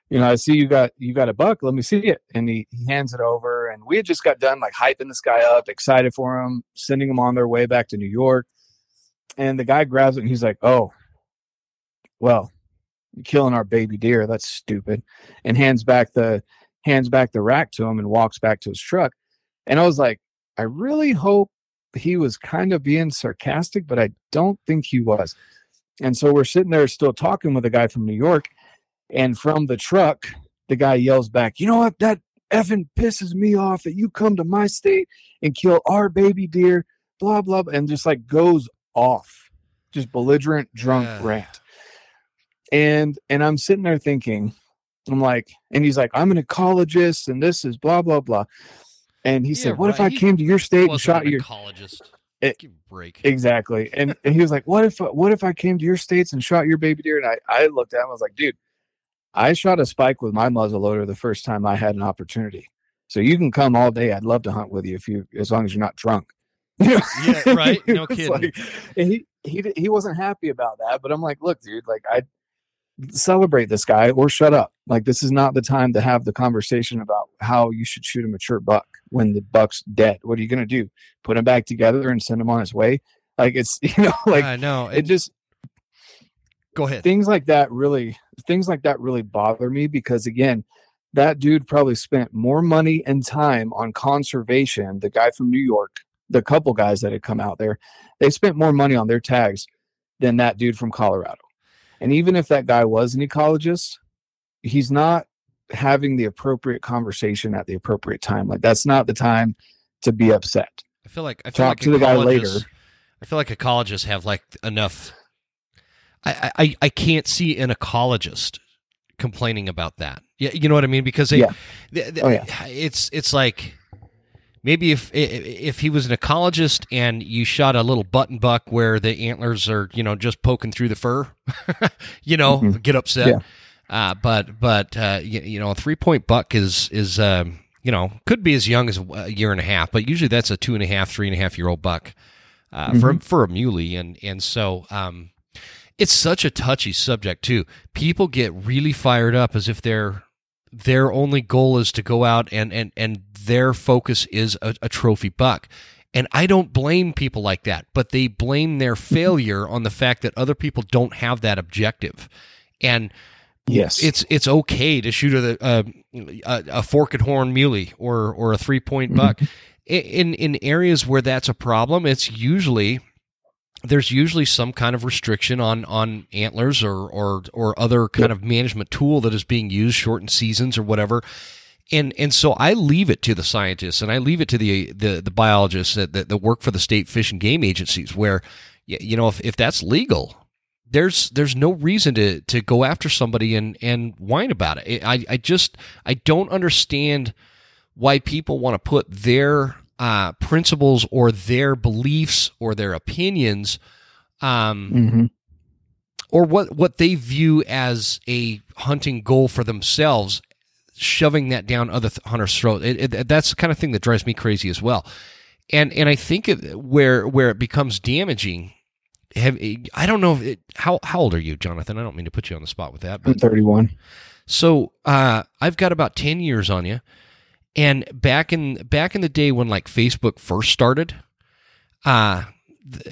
you know, I see you got you got a buck. Let me see it." And he, he hands it over, and we had just got done like hyping this guy up, excited for him, sending him on their way back to New York. And the guy grabs it, and he's like, "Oh, well, you're killing our baby deer. That's stupid." And hands back the hands back the rack to him and walks back to his truck. And I was like, I really hope he was kind of being sarcastic, but I don't think he was. And so we're sitting there still talking with a guy from New York. And from the truck, the guy yells back, You know what? That effing pisses me off that you come to my state and kill our baby deer, blah, blah, blah, and just like goes off, just belligerent, drunk Yeah. rant. And and I'm sitting there thinking, I'm like, and he's like, I'm an ecologist and this is blah, blah, blah. And he Yeah, said, What if. I He came to your state and shot your ecologist. It- Give a break. Exactly. And, and he was like, What if what if I came to your states and shot your baby deer? And I, I looked at him, I was like, dude, I shot a spike with my muzzle loader the first time I had an opportunity. So you can come all day. I'd love to hunt with you if you as long as you're not drunk. Yeah, right. No kidding. like- and he he he wasn't happy about that, but I'm like, look, dude, like I celebrate this guy or shut up. Like this is not the time to have the conversation about how you should shoot a mature buck when the buck's dead. What are you gonna do? Put him back together and send him on his way? Like it's you know, like I know. it just go ahead. things like that really things like that really bother me because again that dude probably spent more money and time on conservation the guy from new york the couple guys that had come out there they spent more money on their tags than that dude from colorado and even if that guy was an ecologist he's not having the appropriate conversation at the appropriate time like that's not the time to be upset I feel like I feel Talk like to the guy later. I feel like ecologists have like enough I, I, I can't see an ecologist complaining about that. Yeah, you know what I mean? Because they, Yeah. the- the- Oh, yeah. it's it's like maybe if if he was an ecologist and you shot a little button buck where the antlers are you know just poking through the fur, you know, Mhm. get upset. Yeah. Uh, but but uh, you, you know, a three point buck is is um, you know could be as young as a year and a half, but usually that's a two and a half, three and a half year old buck uh, for for a muley, and and so um, it's such a touchy subject too. People get really fired up as if their their only goal is to go out and and and their focus is a, a trophy buck. And I don't blame people like that, but they blame their failure on the fact that other people don't have that objective. And Yes. it's it's okay to shoot a a, uh, a, a forked horn muley or or a three point mm-hmm. buck. In in areas where that's a problem, it's usually there's usually some kind of restriction on on antlers or or or other kind of management tool that is being used, shortened seasons or whatever. And and so I leave it to the scientists and I leave it to the the, the biologists that, that that work for the state fish and game agencies where you know if, if that's legal there's there's no reason to to go after somebody and and whine about it. I I just I don't understand why people want to put their uh, principles or their beliefs or their opinions um, Mhm. or what what they view as a hunting goal for themselves shoving that down other th- hunters' throat. It, it, that's the kind of thing that drives me crazy as well. And and I think it, where where it becomes damaging. Have, I don't know it, how how old are you, Johnathan? I don't mean to put you on the spot with that, I'm 31. so uh, I've got about ten years on you, and back in back in the day when like Facebook first started, uh,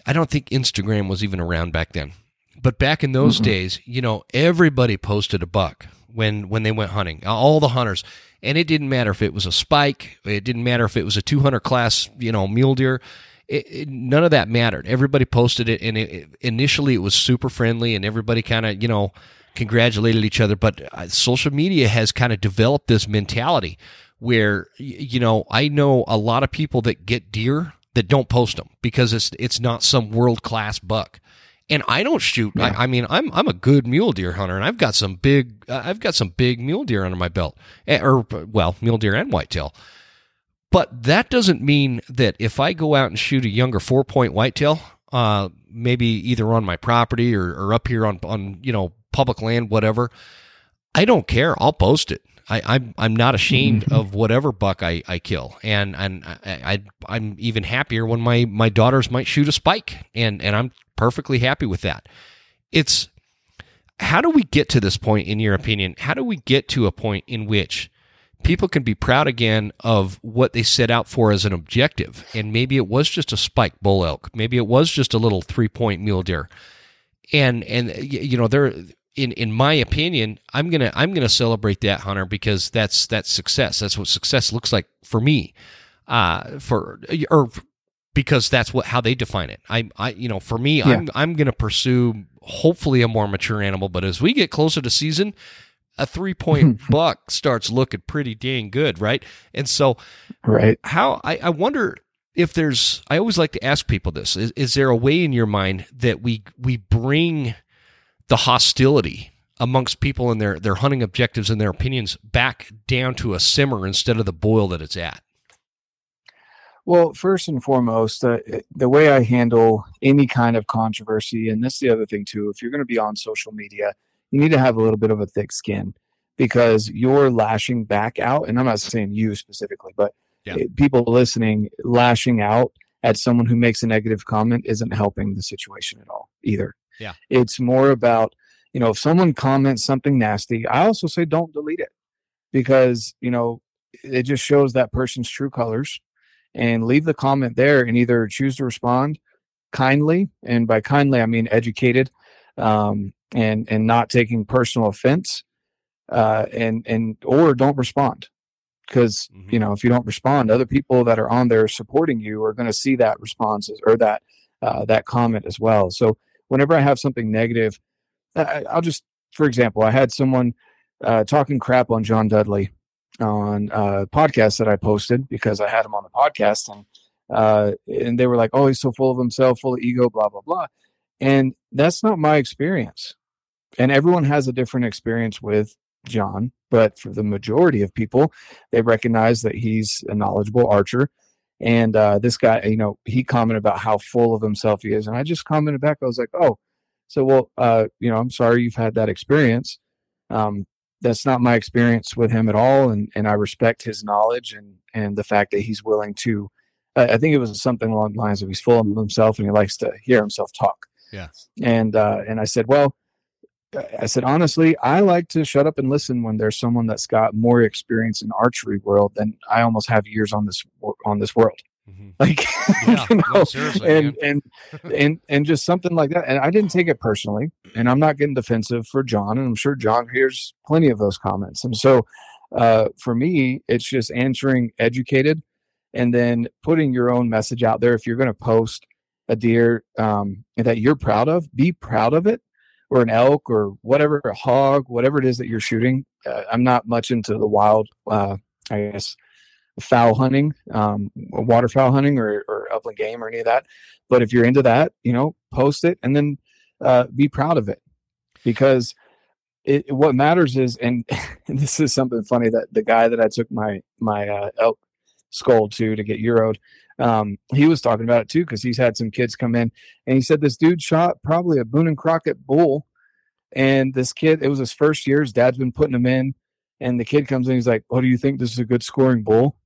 I don't think Instagram was even around back then. But back in those Mhm. days, you know, everybody posted a buck when when they went hunting. All the hunters, and it didn't matter if it was a spike. It didn't matter if it was a 200 class, you know, mule deer. It, it, none of that mattered. Everybody posted it, and it, it- initially it was super friendly, and everybody kind of, you know, congratulated each other. But uh, social media has kind of developed this mentality where, you know, I know a lot of people that get deer that don't post them because it's it's not some world class buck. And I don't shoot. Yeah. I, I mean, I'm I'm a good mule deer hunter, and I've got some big uh, I've got some big mule deer under my belt, Eh, or well, mule deer and whitetail. But that doesn't mean that if I go out and shoot a younger four point whitetail, uh, maybe either on my property or, or up here on on you know public land, whatever, I don't care. I'll post it. I, I'm I'm not ashamed Mhm. of whatever buck I, I kill, and and I, I I'm even happier when my my daughters might shoot a spike, and and I'm perfectly happy with that. It's how do we get to this point, in your opinion? How do we get to a point in which people can be proud again of what they set out for as an objective, and maybe it was just a spike bull elk, maybe it was just a little three point mule deer, and and you know there in in my opinion i'm gonna i'm gonna celebrate that hunter because that's that's success. That's what success looks like for me uh for or because that's what how they define it. I i you know for me i'm i'm gonna pursue hopefully a more mature animal but as we get closer to season a three point buck starts looking pretty dang good right? And so Right. how I, I wonder if there's I always like to ask people this is, is there a way in your mind that we we bring the hostility amongst people and their their hunting objectives and their opinions back down to a simmer instead of the boil that it's at Well, first and foremost, uh, the way I handle any kind of controversy, and this is the other thing too, if you're going to be on social media, you need to have a little bit of a thick skin because you're lashing back out. And I'm not saying you specifically, but Yeah. people listening lashing out at someone who makes a negative comment isn't helping the situation at all either. Yeah. It's more about, you know, if someone comments something nasty, I also say don't delete it because, you know, it just shows that person's true colors and leave the comment there and either choose to respond kindly and by kindly i mean educated um, and and not taking personal offense uh, and and or don't respond because Mhm. you know if you don't respond other people that are on there supporting you are going to see that response or that uh, that comment as well so whenever i have something negative I, i'll just for example i had someone uh, talking crap on john dudley on a podcast that I posted because I had him on the podcast and uh, and they were like, "Oh, he's so full of himself, full of ego, blah blah blah." And that's not my experience. And everyone has a different experience with John, but for the majority of people, they recognize that he's a knowledgeable archer. And uh, this guy, you know, he commented about how full of himself he is. And I just commented back, I was like, oh, so, well, uh, you know, I'm sorry you've had that experience. Um, that's not my experience with him at all. And, and I respect his knowledge and, and the fact that he's willing to, uh, I think it was something along the lines of he's full of himself and he likes to hear himself talk. Yeah. And, uh, and I said, well, I said, honestly, I like to shut up and listen when there's someone that's got more experience in archery world than I almost have years on this on this world. Mm-hmm. Like, yeah, you know, no, and and and and just something like that. And I didn't take it personally, and I'm not getting defensive for John, and I'm sure John hears plenty of those comments. And so, uh, for me, it's just answering educated, and then putting your own message out there. If you're going to post a deer um, that you're proud of, be proud of it or an elk or whatever, a hog, whatever it is that you're shooting. Uh, I'm not much into the wild, uh, I guess, fowl hunting, um, waterfowl hunting or, or upland game or any of that. But if you're into that, you know, post it and then uh, be proud of it because it, what matters is, and, and, this is something funny that the guy that I took my, my uh, elk skull to, to get Euroed, um, he was talking about it too because he's had some kids come in and he said this dude shot probably a Boone and Crockett bull, and this kid it was his first year. His dad's been putting him in, and the kid comes in. He's like, "Oh, do you think this is a good scoring bull?"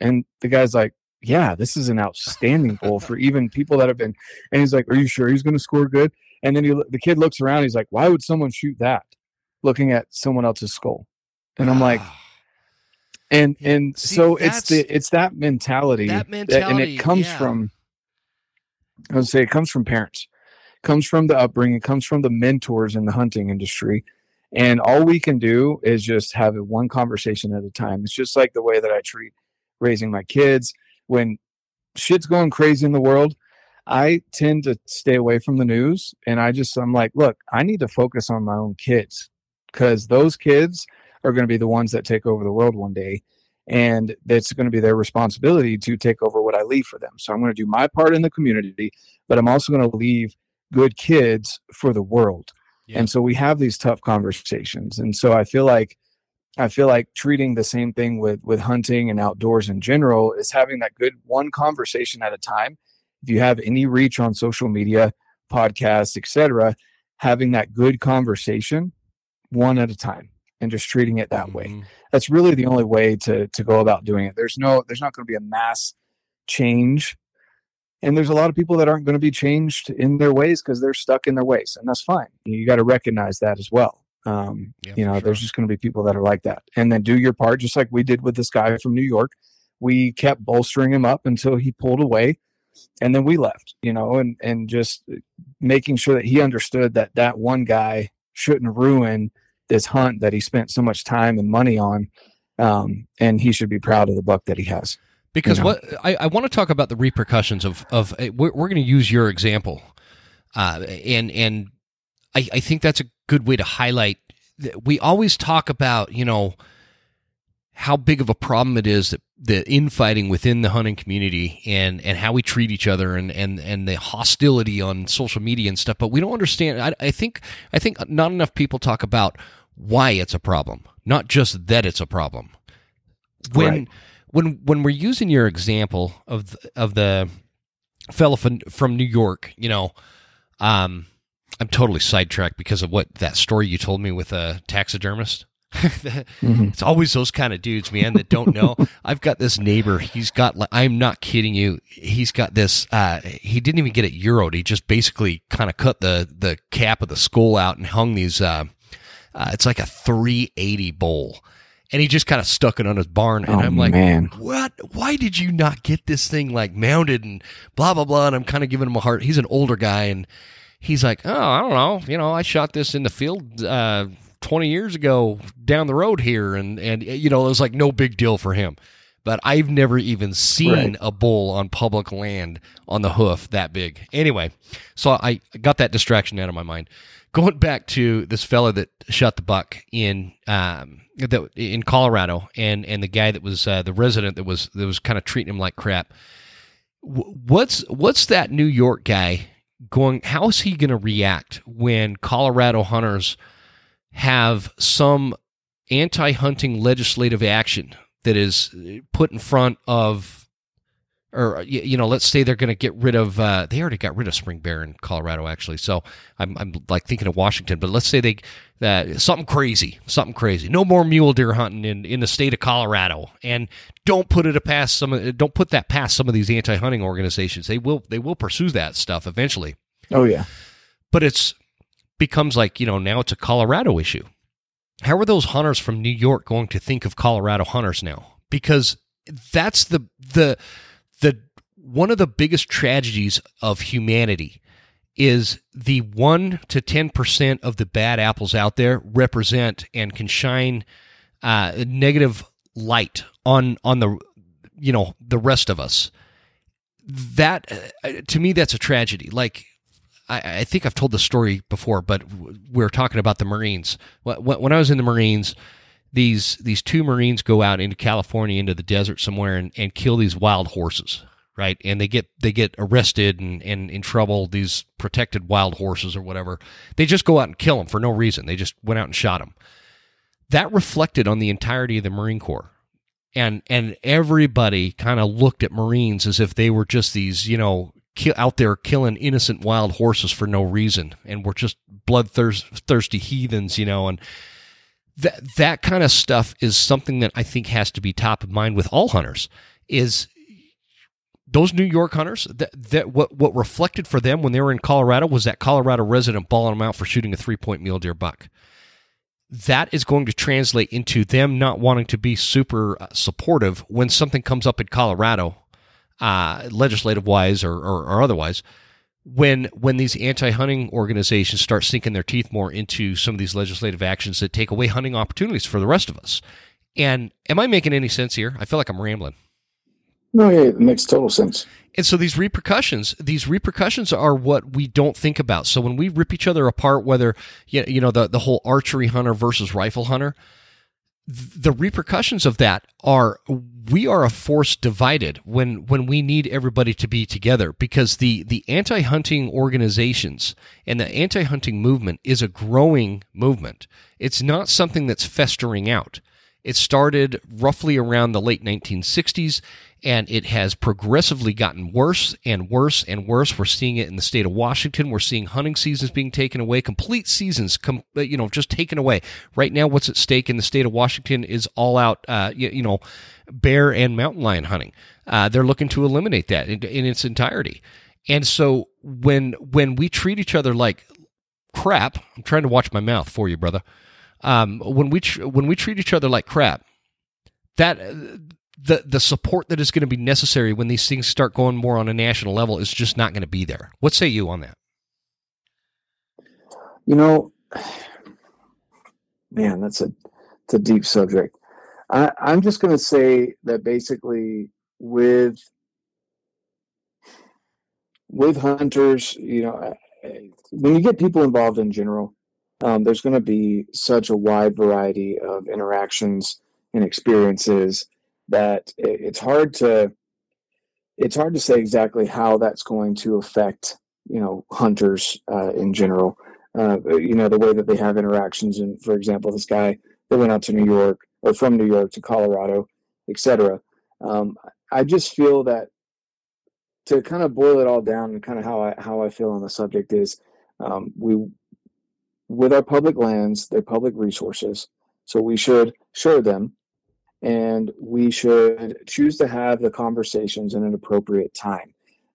And the guy's like, "Yeah, this is an outstanding bull for even people that have been." And he's like, "Are you sure he's going to score good?" And then he, the kid looks around. He's like, "Why would someone shoot that?" Looking at someone else's skull, and I'm like. And and See, so it's the it's that mentality, that mentality that, and it comes yeah. from i would say it comes from parents. It comes from the upbringing it comes from the mentors in the hunting industry. And all we can do is just have it one conversation at a time. It's just like the way that i treat raising my kids. When shit's going crazy in the world i tend to stay away from the news. And i just i'm like look i need to focus on my own kids. Because those kids are going to be the ones that take over the world one day and it's going to be their responsibility to take over what I leave for them. So I'm going to do my part in the community, but I'm also going to leave good kids for the world. Yeah. And so we have these tough conversations. And so I feel like I feel like treating the same thing with with hunting and outdoors in general is having that good one conversation at a time. If you have any reach on social media, podcasts, etc., having that good conversation one at a time and just treating it that mm-hmm. way. That's really the only way to to go about doing it. There's no there's not going to be a mass change. And there's a lot of people that aren't going to be changed in their ways because they're stuck in their ways, and that's fine. You got to recognize that as well. Um, yeah, you know, sure. there's just going to be people that are like that, and then do your part, just like we did with this guy from New York. We kept bolstering him up until he pulled away, and then we left. You know, and and just making sure that he understood that that one guy shouldn't ruin this hunt that he spent so much time and money on, um, and he should be proud of the buck that he has. Because you know? what I, I want to talk about the repercussions of of eh, we're, we're going to use your example, uh, and and I, I think that's a good way to highlight. We always talk about you know how big of a problem it is that the infighting within the hunting community and and how we treat each other and and and the hostility on social media and stuff. But we don't understand I, I think i think not enough people talk about why it's a problem not just that it's a problem. When right. when when we're using your example of the, of the fellow from, from new york you know um i'm totally sidetracked because of what that story you told me with a taxidermist mm-hmm. It's always those kind of dudes, man, that don't know. I've got this neighbor. He's got. I'm not kidding you. He's got this. Uh, he didn't even get it euroed. He just basically kind of cut the the cap of the skull out and hung these. Uh, uh, it's like a 380 bowl, and he just kind of stuck it on his barn. And oh, I'm like, man. what? Why did you not get this thing like mounted and blah blah blah? And I'm kind of giving him a heart. He's an older guy and. He's like, oh, I don't know. You know, I shot this in the field uh, 20 years ago down the road here and and you know it was like no big deal for him but I've never even seen right. a bull on public land on the hoof that big. Anyway, so I got that distraction out of my mind. Going back to this fella that shot the buck in um, that in Colorado, and and the guy that was uh, the resident that was that was kind of treating him like crap. What's what's that New York guy going how is he going to react when Colorado hunters have some anti-hunting legislative action that is put in front of or you know, let's say they're going to get rid of. Uh, they already got rid of spring bear in Colorado, actually. So I'm, I'm like thinking of Washington, but let's say they uh, something crazy, something crazy. No more mule deer hunting in, in the state of Colorado, and don't put it past some. Don't put that past some of these anti-hunting organizations. They will they will pursue that stuff eventually. Oh yeah, but it's becomes like you know now it's a Colorado issue. How are those hunters from New York going to think of Colorado hunters now? Because that's the the the one of the biggest tragedies of humanity is the 1 to 10% of the bad apples out there represent and can shine uh, negative light on on the you know the rest of us that uh, to me that's a tragedy like I, I, think I've told the story before, but we are talking about the Marines. When I was in the Marines, these these two Marines go out into California, into the desert somewhere, and, and kill these wild horses right? And they get they get arrested and, and in trouble. These protected wild horses or whatever, they just go out and kill them for no reason. They just went out and shot them. That reflected on the entirety of the Marine Corps, and and everybody kind of looked at Marines as if they were just these you know out there killing innocent wild horses for no reason, and we're just bloodthirsty heathens, you know, and. That, that kind of stuff is something that I think has to be top of mind with all hunters is those New York hunters, that, that what what reflected for them when they were in Colorado was that Colorado resident bawling them out for shooting a three point mule deer buck. That is going to translate into them not wanting to be super uh, supportive when something comes up in Colorado, uh, legislative wise or, or, or otherwise. When when these anti hunting organizations start sinking their teeth more into some of these legislative actions that take away hunting opportunities for the rest of us. And am I making any sense here? I feel like I'm rambling. No, yeah, it makes total sense. And so these repercussions, these repercussions are what we don't think about. So when we rip each other apart, whether you know the the whole archery hunter versus rifle hunter, the repercussions of that are we are a force divided when when we need everybody to be together because the the anti-hunting organizations and the anti-hunting movement is a growing movement. It's not something that's festering out. It started roughly around the late 1960s and it has progressively gotten worse and worse and worse. We're seeing it in the state of Washington. We're seeing hunting seasons being taken away, complete seasons, com- uh, you know, just taken away. Right now, what's at stake in the state of Washington is all out, uh, you, you, know, bear and mountain lion hunting. Uh, they're looking to eliminate that in, in its entirety. And so when when we treat each other like crap, I'm trying to watch my mouth for you, brother um, when we tr- when we treat each other like crap, that the the support that is going to be necessary when these things start going more on a national level is just not going to be there. What say you on that? You know, man, that's a it's a deep subject. I, I'm just going to say that basically with with hunters, you know, when you get people involved in general, um, there's going to be such a wide variety of interactions and experiences that it's hard to it's hard to say exactly how that's going to affect you know hunters uh, in general. Uh, you know the way that they have interactions and for example this guy that went out to new york or from new york to colorado etc um, i just feel that to kind of boil it all down and kind of how i how i feel on the subject is um, we with our public lands, they're public resources. So we should share them and we should choose to have the conversations in an appropriate time.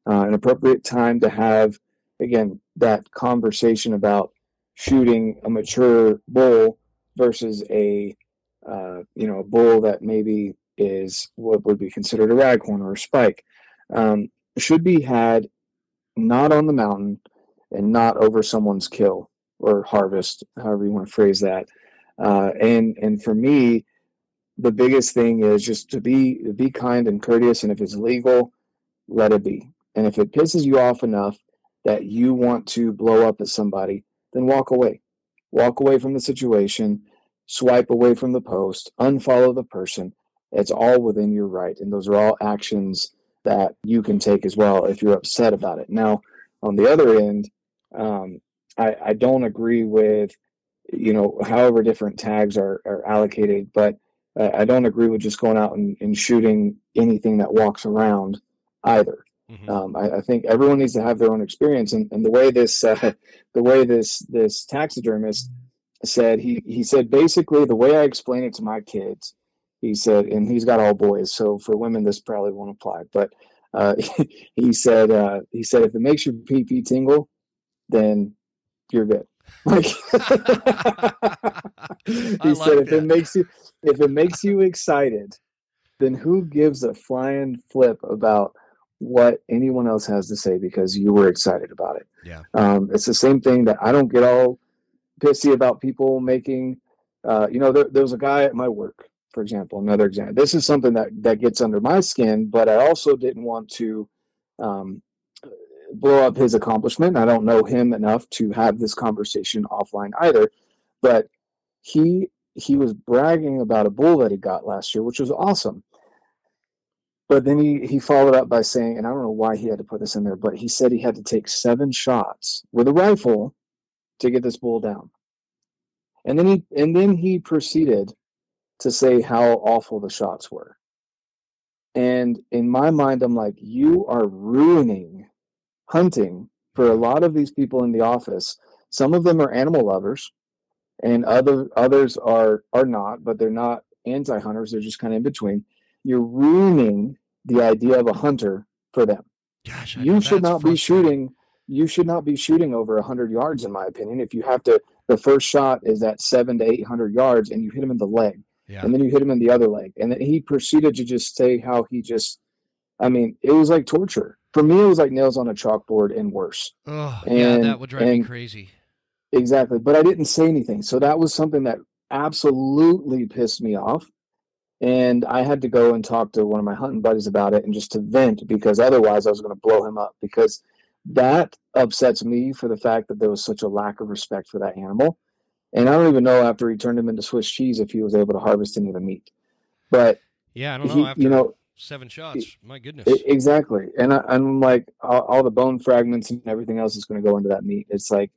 Uh, an appropriate time to have, again, that conversation about shooting a mature bull versus a, uh, you know, a bull that maybe is what would be considered a raghorn or a spike, um, should be had not on the mountain and not over someone's kill or harvest, however you want to phrase that. Uh, and and for me, the biggest thing is just to be be kind and courteous, and if it's legal, let it be. And if it pisses you off enough that you want to blow up at somebody, then walk away. Walk away from the situation, swipe away from the post, unfollow the person. It's all within your right, and those are all actions that you can take as well if you're upset about it. Now, on the other end, um, I, I don't agree with, you know, however different tags are, are allocated, but uh, I don't agree with just going out and, and shooting anything that walks around either. Mm-hmm. Um, I, I, think everyone needs to have their own experience, and, and the way this uh, the way this this taxidermist said he he said basically the way I explain it to my kids, he said, and he's got all boys, so for women this probably won't apply, but uh, he said uh, he said if it makes your pee pee tingle, then you're good. Like he said, if it makes you if it makes you excited, then who gives a flying flip about what anyone else has to say because you were excited about it. Yeah. Um, it's the same thing that I don't get all pissy about people making. Uh, you know, there, there was a guy at my work, for example, another example. This is something that that gets under my skin, but I also didn't want to um, blow up his accomplishment. I don't know him enough to have this conversation offline either, but he he was bragging about a bull that he got last year, which was awesome. But then he, he followed up by saying, and I don't know why he had to put this in there, but he said he had to take seven shots with a rifle to get this bull down. And then he and then he proceeded to say how awful the shots were. And in my mind, I'm like, you are ruining hunting for a lot of these people in the office. Some of them are animal lovers, and other others are are not, but they're not anti-hunters. They're just kind of in between. You're ruining the idea of a hunter for them. Gosh, you should not be shooting. You should not be shooting over hundred yards, in my opinion. If you have to, the first shot is at seven to eight hundred yards, and you hit him in the leg, yeah. and then you hit him in the other leg, and then he proceeded to just say how he just. I mean, it was like torture. For me, it was like nails on a chalkboard and worse. Oh, and, yeah, that would drive and, me crazy. Exactly, but I didn't say anything, so that was something that absolutely pissed me off and I had to go and talk to one of my hunting buddies about it and just to vent because otherwise I was going to blow him up because that upsets me for the fact that there was such a lack of respect for that animal. And I don't even know after he turned him into Swiss cheese if he was able to harvest any of the meat. But yeah, I don't know. He, after you know, seven shots, my goodness. Exactly, and I, am like all, all, the bone fragments and everything else is going to go into that meat. It's like,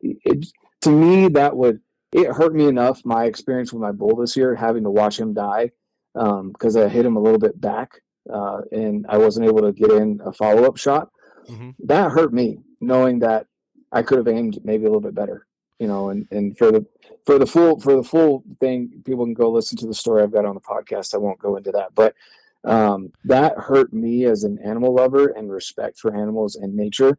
it, to me, that would it hurt me enough. My experience with my bull this year, having to watch him die, because um, I hit him a little bit back uh, and I wasn't able to get in a follow up shot. Mm-hmm. That hurt me, knowing that I could have aimed maybe a little bit better. You know, and, and for the for the full for the full thing, people can go listen to the story I've got on the podcast. I won't go into that, but um, that hurt me as an animal lover and respect for animals and nature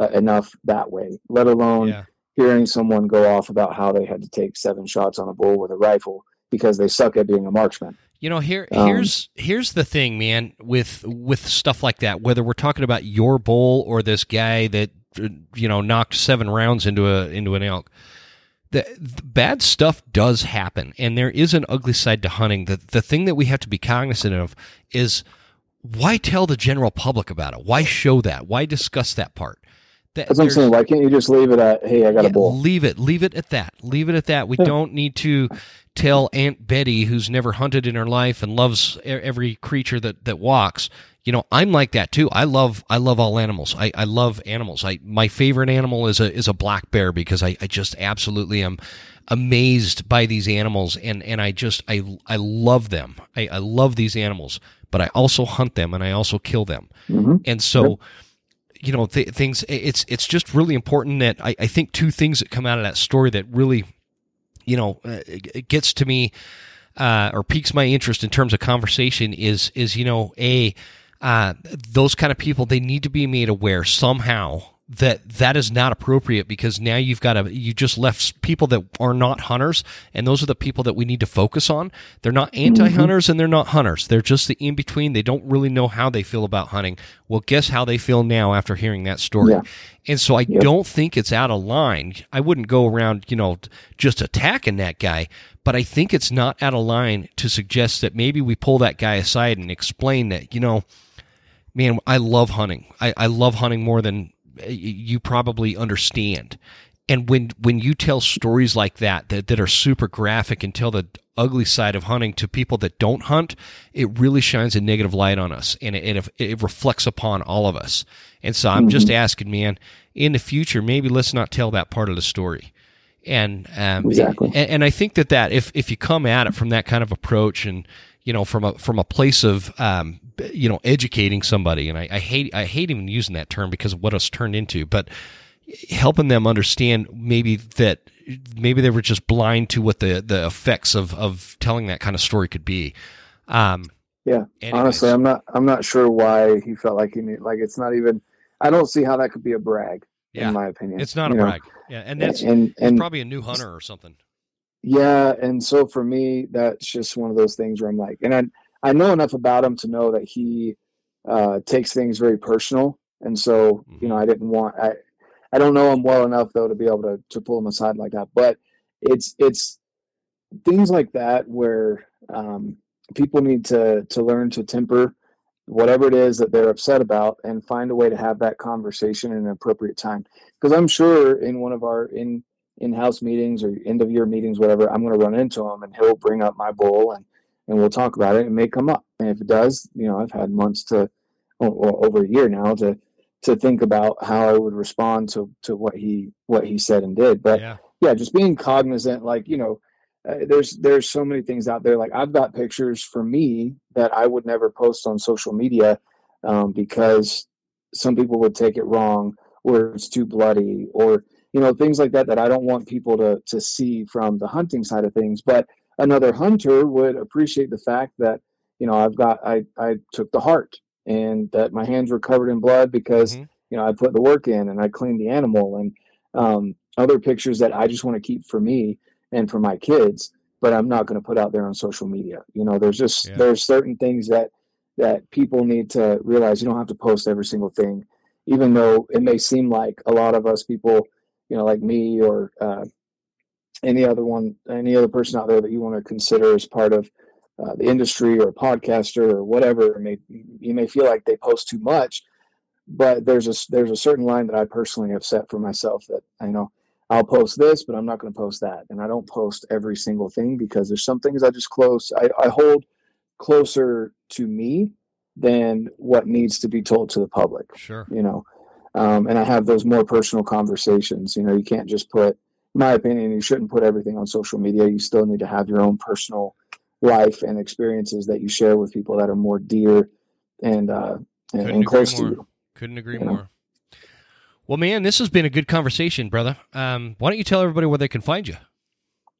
uh, enough that way. Let alone yeah. hearing someone go off about how they had to take seven shots on a bull with a rifle because they suck at being a marksman. You know, here um, here's here's the thing, man, with with stuff like that, whether we're talking about your bull or this guy that you know knocked seven rounds into a into an elk. The, the, bad stuff does happen, and there is an ugly side to hunting. The the thing that we have to be cognizant of is why tell the general public about it? Why show that? Why discuss that part? That, That's what I'm saying. Why can't you just leave it at, hey, I got yeah, a bull? Leave it. Leave it at that. Leave it at that. We yeah. don't need to tell Aunt Betty, who's never hunted in her life and loves every creature that, that walks, you know, I'm like that too. I love I love all animals. I, I love animals. I my favorite animal is a is a black bear because I, I just absolutely am amazed by these animals and, and I just I I love them. I, I love these animals, but I also hunt them and I also kill them. Mm-hmm. And so yep you know th- things it's it's just really important that I, I think two things that come out of that story that really you know uh, gets to me uh, or piques my interest in terms of conversation is is you know a uh, those kind of people they need to be made aware somehow that that is not appropriate because now you've got a you just left people that are not hunters and those are the people that we need to focus on. They're not anti-hunters mm-hmm. and they're not hunters. They're just the in between they don't really know how they feel about hunting. Well guess how they feel now after hearing that story? Yeah. and so i don't think it's out of line. I wouldn't go around you know just attacking that guy but i think it's not out of line to suggest that maybe we pull that guy aside and explain that you know man i love hunting. I, I love hunting more than you probably understand. and when when you tell stories like that, that that are super graphic and tell the ugly side of hunting to people that don't hunt, it really shines a negative light on us, and it, it, it reflects upon all of us. And so I'm mm-hmm. just asking, man, in the future, maybe let's not tell that part of the story. And um, exactly. And, and I think that that if if you come at it from that kind of approach and you know from a from a place of um, you know educating somebody, and I, I hate I hate even using that term because of what it's turned into, but helping them understand maybe that maybe they were just blind to what the the effects of of telling that kind of story could be. Um, yeah, anyways. honestly, I'm not I'm not sure why he felt like he need like it's not even. I don't see how that could be a brag. Yeah. in my opinion, it's not a know? brag. Yeah, and that's and, and probably a new hunter or something. Yeah, and so for me, that's just one of those things where I'm like, and I I know enough about him to know that he uh, takes things very personal, and so mm-hmm. you know I didn't want I I don't know him well enough though to be able to to pull him aside like that. But it's it's things like that where um, people need to to learn to temper whatever it is that they're upset about and find a way to have that conversation in an appropriate time. Because I'm sure in one of our in in-house meetings or end of year meetings, whatever, I'm going to run into him and he'll bring up my bull and and we'll talk about it. It may come up, and if it does, you know, I've had months to well, over a year now to to think about how I would respond to to what he what he said and did. But yeah, yeah just being cognizant, like you know, uh, there's there's so many things out there. Like I've got pictures for me that I would never post on social media um, because some people would take it wrong, or it's too bloody, or you know things like that that I don't want people to to see from the hunting side of things. But another hunter would appreciate the fact that you know I've got I I took the heart and that my hands were covered in blood because mm-hmm. you know I put the work in and I cleaned the animal and um, other pictures that I just want to keep for me and for my kids, but I'm not going to put out there on social media. You know, there's just yeah. there's certain things that that people need to realize. You don't have to post every single thing, even though it may seem like a lot of us people, you know, like me or uh, any other one, any other person out there that you want to consider as part of uh, the industry or a podcaster or whatever. May, you may feel like they post too much, but there's a there's a certain line that I personally have set for myself that I know I'll post this, but I'm not going to post that, and I don't post every single thing because there's some things I just close I, I hold closer to me than what needs to be told to the public. Sure, you know, um, and I have those more personal conversations. You know, you can't just put, my opinion, you shouldn't put everything on social media. You still need to have your own personal life and experiences that you share with people that are more dear and uh, and, and close more. to you. Couldn't agree you more. Know? Well, man, this has been a good conversation, brother. Um, why don't you tell everybody where they can find you?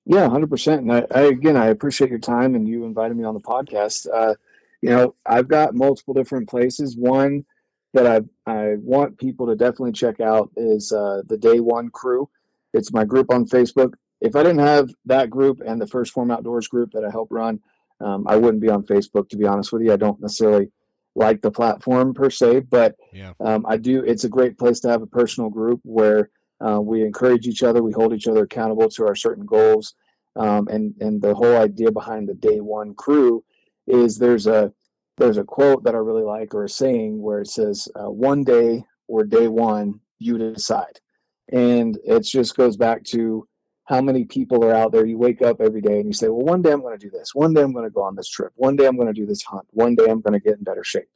Yeah, hundred percent. And I, I, again, I appreciate your time and you invited me on the podcast. Uh, you know, I've got multiple different places. One that I I want people to definitely check out is uh, the Day One Crew. It's my group on Facebook if I didn't have that group and the 1st Phorm Outdoors group that I help run, um, I wouldn't be on Facebook. To be honest with you, I don't necessarily like the platform per se, but yeah. um, I do. It's a great place to have a personal group where uh, we encourage each other, we hold each other accountable to our certain goals, um, and and the whole idea behind the Day One Crew is there's a there's a quote that I really like or a saying where it says, uh, "One day or day one, you decide," and it just goes back to how many people are out there. You wake up every day and you say, well, one day I'm going to do this. One day I'm going to go on this trip. One day I'm going to do this hunt. One day I'm going to get in better shape.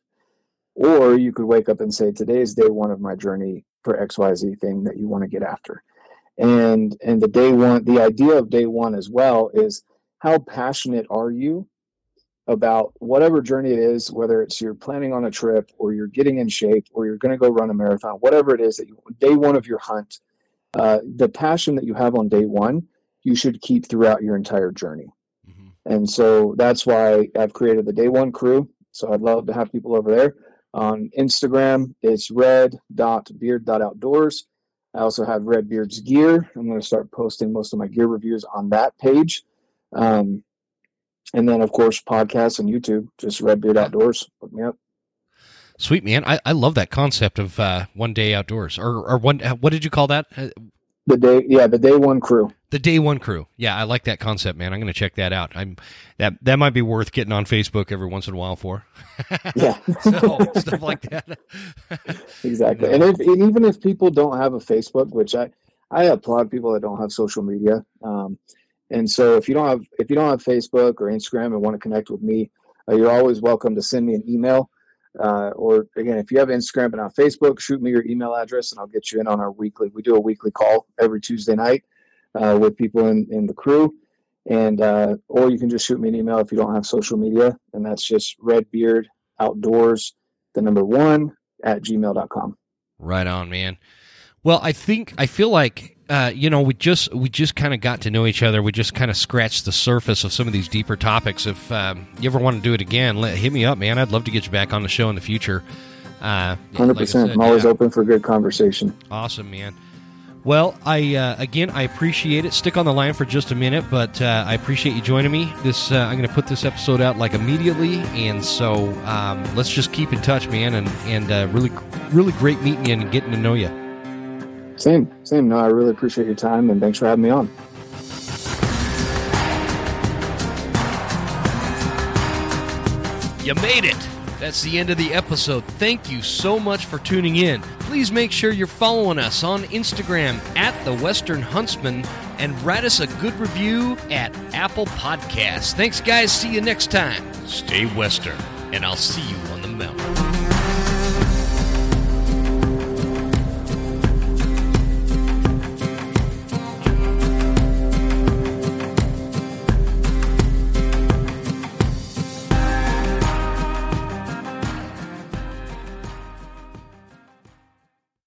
Or you could wake up and say, today is day one of my journey for XYZ thing that you want to get after. And and the day one, the idea of day one as well is how passionate are you about whatever journey it is, whether it's you're planning on a trip or you're getting in shape or you're going to go run a marathon, whatever it is that you day one of your hunt uh, the passion that you have on day one, you should keep throughout your entire journey. Mm-hmm. And so that's why I've created the day one crew. So I'd love to have people over there. On Instagram, it's red.beard.outdoors. I also have Red Beard's gear. I'm going to start posting most of my gear reviews on that page. Um, and then, of course, podcasts and YouTube, just Red Beard Outdoors. Look me up. Sweet man, I, I love that concept of uh, one day outdoors, or or one. What did you call that? Uh, the day, yeah, the day one crew. The day one crew. Yeah, I like that concept, man. I'm going to check that out. I'm that that might be worth getting on Facebook every once in a while for. yeah, so stuff like that. exactly, and, if, and even if people don't have a Facebook, which I I applaud people that don't have social media. Um, and so if you don't have if you don't have Facebook or Instagram and want to connect with me, uh, you're always welcome to send me an email. Uh, or again, if you have Instagram and not Facebook, shoot me your email address and I'll get you in on our weekly. We do a weekly call every Tuesday night uh, with people in, in the crew. And uh, or you can just shoot me an email if you don't have social media, and that's just Redbeard Outdoors, the number one at gmail.com. Right on, man. Well, I think I feel like uh, you know we just we just kind of got to know each other. We just kind of scratched the surface of some of these deeper topics. If um, you ever want to do it again, let, hit me up, man. I'd love to get you back on the show in the future. Uh, Hundred like percent. I'm always yeah. open for good conversation. Awesome, man. Well, I uh, again I appreciate it. Stick on the line for just a minute, but uh, I appreciate you joining me. This uh, I'm going to put this episode out like immediately, and so um, let's just keep in touch, man. And and uh, really really great meeting you and getting to know you. Same, same. No, I really appreciate your time and thanks for having me on. You made it. That's the end of the episode. Thank you so much for tuning in. Please make sure you're following us on Instagram at the Western Huntsman and write us a good review at Apple Podcasts. Thanks, guys. See you next time. Stay Western, and I'll see you